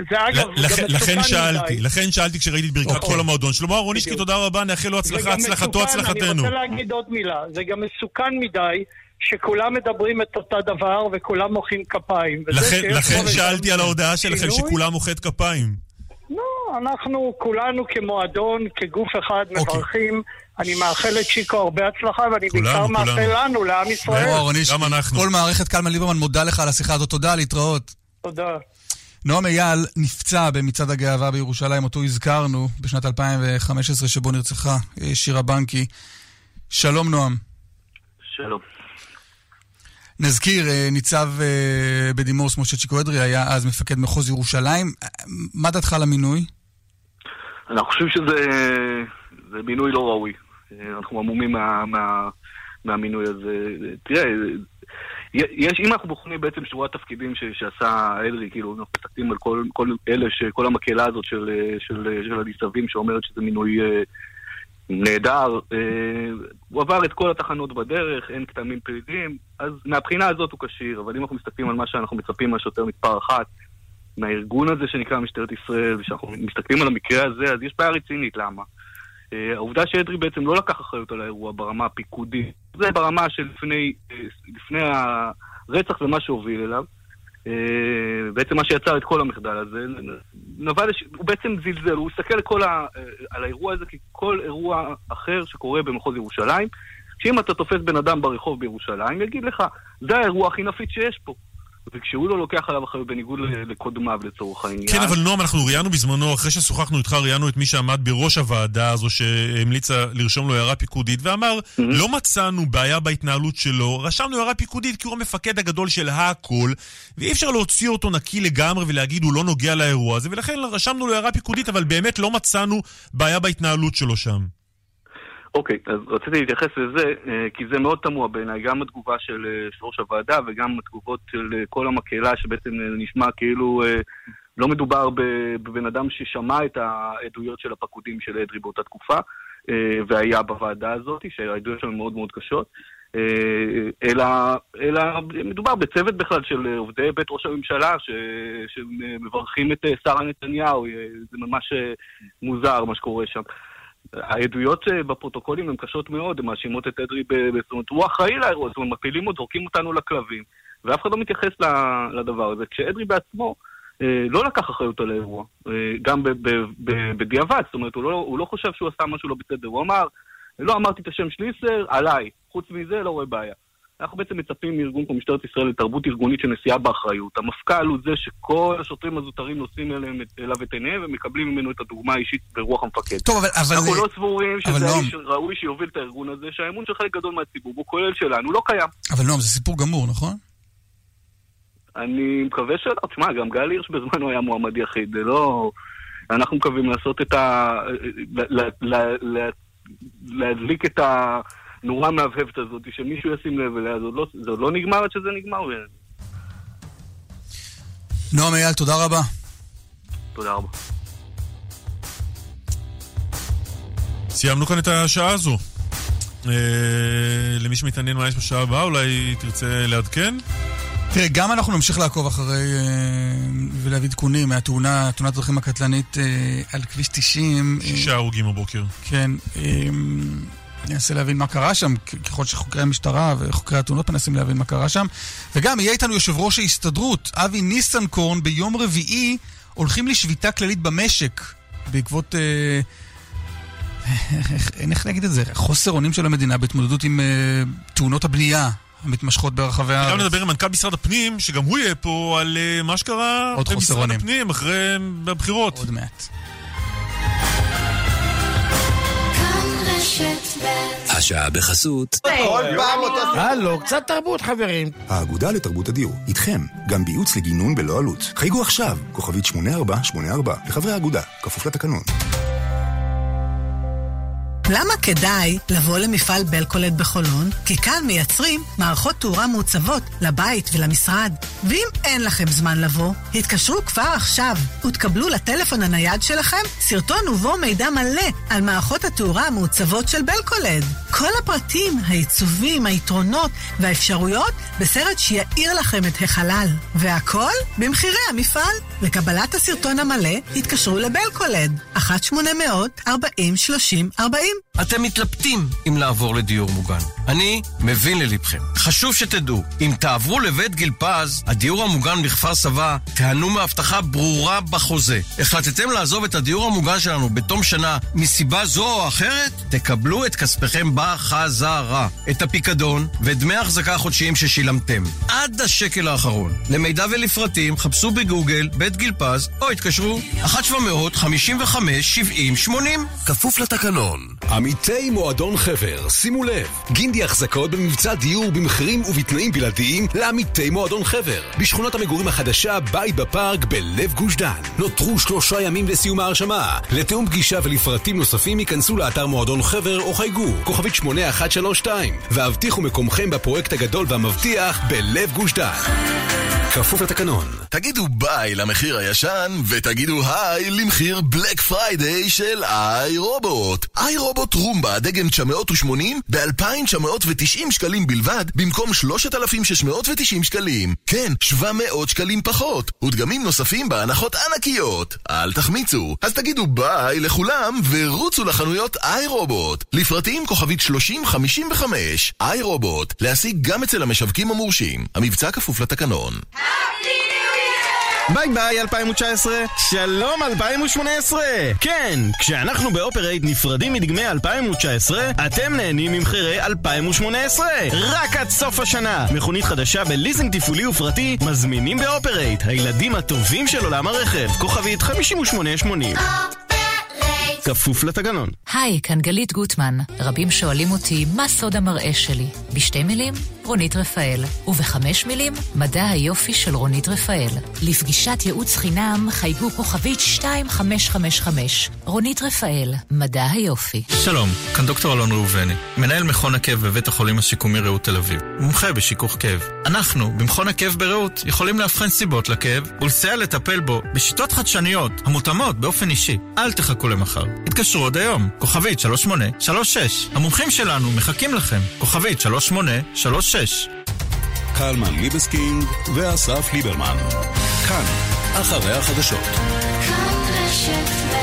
זה אגב, ל- גם לכן- לכן מדי. שאלתי, לכן שאלתי כשראיתי את ברכת נכון. כל המועדון. שלמה אהרונישקי. תודה רבה, נאחל לו הצלחה, הצלחתו, מסוכן, אני הצלחתנו. רוצה להגיד עוד מילה, זה גם מסוכן מדי שכולם מדברים את אותו דבר וכולם מוחאים כפיים. לכן- לכן שאלתי על ההודעה שלכם שכולם מוחאת כפיים. לא, אנחנו כולנו כמועדון, כגוף אחד, אוקיי. מברכים. אני מאחל לצ'יקו הרבה הצלחה, ואני בעיקר. מאחל לנו, לעם ישראל. ברור, אהרונישקי. כל מערכת קלמן ליברמן מודה לך על השיחה הזאת. תודה, להתראות. תודה. נועם אייל נפצע במצעד הגאווה בירושלים, אותו הזכרנו בשנת 2015, שבו נרצחה אה, שירה בנקי. שלום, נועם. שלום. נזכיר, אה, ניצב אה, בדימוס משה צ'יקו אדרי היה אז מפקד מחוז ירושלים. מה דעתך על המינוי? אני חושב שזה זה מינוי לא ראוי. אנחנו עמומים מה, מה, מהמינוי הזה. תראה, יש, אם אנחנו בוחנים בעצם שורת תפקידים ש, שעשה אדרי, כאילו, אנחנו מסתכלים על כל, כל אלה, ש, כל המקהלה הזאת של, של, של הניצבים שאומרת שזה מינוי אה, נהדר. אה, הוא עבר את כל התחנות בדרך, אין כתמים פליליים, אז מהבחינה הזאת הוא כשיר, אבל אם אנחנו מסתכלים על מה שאנחנו מצפים מהשוטר מספר אחת, מהארגון הזה שנקרא משטרת ישראל, וכשאנחנו מסתכלים על המקרה הזה, אז יש בעיה רצינית, למה? Uh, העובדה שאדרי בעצם לא לקח אחריות על האירוע ברמה הפיקודית, זה ברמה של לפני, uh, לפני הרצח ומה שהוביל אליו. Uh, בעצם מה שיצר את כל המחדל הזה, נבל, הוא בעצם זלזל, הוא הסתכל כל ה, על האירוע הזה ככל אירוע אחר שקורה במחוז ירושלים, שאם אתה תופס בן אדם ברחוב בירושלים, יגיד לך, זה האירוע הכי נפיץ שיש פה. וכשהוא לא לוקח עליו אחריות בניגוד לקודמיו לצורך העניין. כן, אבל נועם, אנחנו ראיינו בזמנו, אחרי ששוחחנו איתך, ראיינו את מי שעמד בראש הוועדה הזו שהמליצה לרשום לו הערה פיקודית, ואמר, לא מצאנו בעיה בהתנהלות שלו, רשמנו הערה פיקודית כי הוא המפקד הגדול של הכל, ואי אפשר להוציא אותו נקי לגמרי ולהגיד הוא לא נוגע לאירוע הזה, ולכן רשמנו לו הערה פיקודית, אבל באמת לא מצאנו בעיה בהתנהלות שלו שם. אוקיי, אז רציתי להתייחס לזה, אה, כי זה מאוד תמוה בעיניי, גם התגובה של אה, יושב ראש הוועדה וגם התגובות של אה, כל המקהלה, שבעצם אה, נשמע כאילו אה, לא מדובר בבן אדם ששמע את העדויות של הפקודים של אדרי באותה תקופה, אה, והיה בוועדה הזאת, שהעדויות שלו מאוד מאוד קשות. אה, אלא, אלא מדובר בצוות בכלל של אה, עובדי בית ראש הממשלה ש, שמברכים את אה, שרה נתניהו, אה, זה ממש אה, מוזר מה שקורה שם. העדויות אה, בפרוטוקולים הן קשות מאוד, הן מאשימות את אדרי, ב- זאת אומרת, הוא אחראי לאירוע, זאת אומרת, מפילים אותו, זורקים אותנו לכלבים, ואף אחד לא מתייחס לדבר הזה. כשאדרי בעצמו אה, לא לקח אחריות על האירוע, אה, גם בדיעבד, זאת אומרת, הוא לא, הוא לא חושב שהוא עשה משהו לא בסדר, הוא אמר, לא אמרתי את השם שליסר, עליי, חוץ מזה לא רואה בעיה. אנחנו בעצם מצפים מארגון כמו משטרת ישראל לתרבות ארגונית של נשיאה באחריות. המפכ"ל הוא זה שכל השוטרים הזוטרים נושאים אליהם, אליו את עיניהם ומקבלים ממנו את הדוגמה האישית ברוח המפקד. טוב, אבל... אבל אנחנו לא סבורים שזה האיש ראוי שיוביל את הארגון הזה, שהאמון של חלק גדול מהציבור, הוא כולל שלנו, לא קיים. אבל נועם, זה סיפור גמור, נכון? אני מקווה שלא. תשמע, גם גל הירש בזמנו היה מועמד יחיד, זה לא... אנחנו מקווים לעשות את ה... להדליק את הנורה המהבהבת הזאת, שמישהו ישים לב אליה, זה עוד לא- זה עוד לא נגמר עד שזה נגמר. נועם אייל, תודה רבה. תודה רבה. סיימנו כאן את השעה הזו. אה, למי שמתעניין מה יש בשעה הבאה, אולי תרצה לעדכן? תראה, גם אנחנו נמשיך לעקוב אחרי אה, ולהביא עדכונים מהתאונה, תאונת הדרכים הקטלנית אה, על כביש 90. אה, שישה הרוגים הבוקר. כן. אה, ננסה להבין מה קרה שם, ככל שחוקרי המשטרה וחוקרי התאונות מנסים להבין מה קרה שם. וגם יהיה איתנו יושב ראש ההסתדרות, אבי ניסנקורן, ביום רביעי הולכים לשביתה כללית במשק בעקבות... אה, איך, איך להגיד את זה? חוסר אונים של המדינה בהתמודדות עם אה, תאונות הבנייה המתמשכות ברחבי הארץ. גם נדבר עם מנכ"ל משרד הפנים, שגם הוא יהיה פה על אה, מה שקרה עוד חוסר במשרד. הפנים אחרי הבחירות. עוד מעט. השעה בחסות. הלו, קצת תרבות, חברים. האגודה לתרבות הדיור, איתכם, גם בייעוץ לגינון בלא עלות. חייגו עכשיו, כוכבית 8484, לחברי האגודה, כפוף לתקנון. למה כדאי לבוא למפעל בלקולד בחולון? כי כאן מייצרים מערכות תאורה מעוצבות לבית ולמשרד. ואם אין לכם זמן לבוא, התקשרו כבר עכשיו ותקבלו לטלפון הנייד שלכם סרטון ובו מידע מלא על מערכות התאורה המעוצבות של בלקולד. כל הפרטים, העיצובים, היתרונות והאפשרויות בסרט שיאיר לכם את החלל. והכל במחירי המפעל. לקבלת הסרטון המלא, התקשרו לבלקולד, 1-800-40-30-40. אתם מתלבטים אם לעבור לדיור מוגן. אני מבין ללבכם. חשוב שתדעו, אם תעברו לבית גיל פז, הדיור המוגן בכפר סבא, תיהנו מהבטחה ברורה בחוזה. החלטתם לעזוב את הדיור המוגן שלנו בתום שנה מסיבה זו או אחרת? תקבלו את כספיכם בחזרה. את הפיקדון ודמי ההחזקה החודשיים ששילמתם. עד השקל האחרון. למידע ולפרטים חפשו בגוגל בית גיל פז או התקשרו 1-755-70-80 כפוף לתקנון. עמיתי מועדון חבר, שימו לב, גינדי החזקות במבצע דיור במחירים ובתנאים בלעדיים לעמיתי מועדון חבר. בשכונת המגורים החדשה, בית בפארק בלב גוש דן. נותרו שלושה ימים לסיום ההרשמה. לתיאום פגישה ולפרטים נוספים ייכנסו לאתר מועדון חבר או חייגו, כוכבית 8132, והבטיחו מקומכם בפרויקט הגדול והמבטיח בלב גוש דן. כפוף לתקנון. תגידו ביי למחיר הישן, ותגידו היי למחיר Black Friday של איי רובוט. איי רובוט רומבה דגם 980 ב-2,990 שקלים בלבד, במקום 3,690 שקלים. כן, 700 שקלים פחות. ודגמים נוספים בהנחות ענקיות. אל תחמיצו. אז תגידו ביי לכולם, ורוצו לחנויות איי רובוט. לפרטים כוכבית 3055. איי רובוט, להשיג גם אצל המשווקים המורשים. המבצע כפוף לתקנון. ביי ביי 2019, שלום 2018! כן, כשאנחנו באופרייט נפרדים מדגמי 2019, אתם נהנים ממחירי 2018! רק עד סוף השנה! מכונית חדשה בליזינג תפעולי ופרטי, מזמינים באופרייט, הילדים הטובים של עולם הרכב, כוכבית 5880. כפוף לתקנון. היי, כאן גלית גוטמן. רבים שואלים אותי, מה סוד המראה שלי? בשתי מילים, רונית רפאל. ובחמש מילים, מדע היופי של רונית רפאל. לפגישת ייעוץ חינם חייגו כוכבית 2555. רונית רפאל, מדע היופי. שלום, כאן דוקטור אלון ראובני, מנהל מכון הכאב בבית החולים השיקומי רעות תל אביב, מומחה בשיכוך כאב. אנחנו, במכון הכאב ברעות, יכולים לאבחן סיבות לכאב ולסייע לטפל בו בשיטות חדשניות המותאמות באופן אישי. אל תחכו למחר. התקשרו עוד היום, כוכבית 3836. המומחים שלנו מחכים לכם, כוכבית 3836. קלמן ליבסקינג ואסף ליברמן. כאן, אחרי החדשות. כאן רשת ב'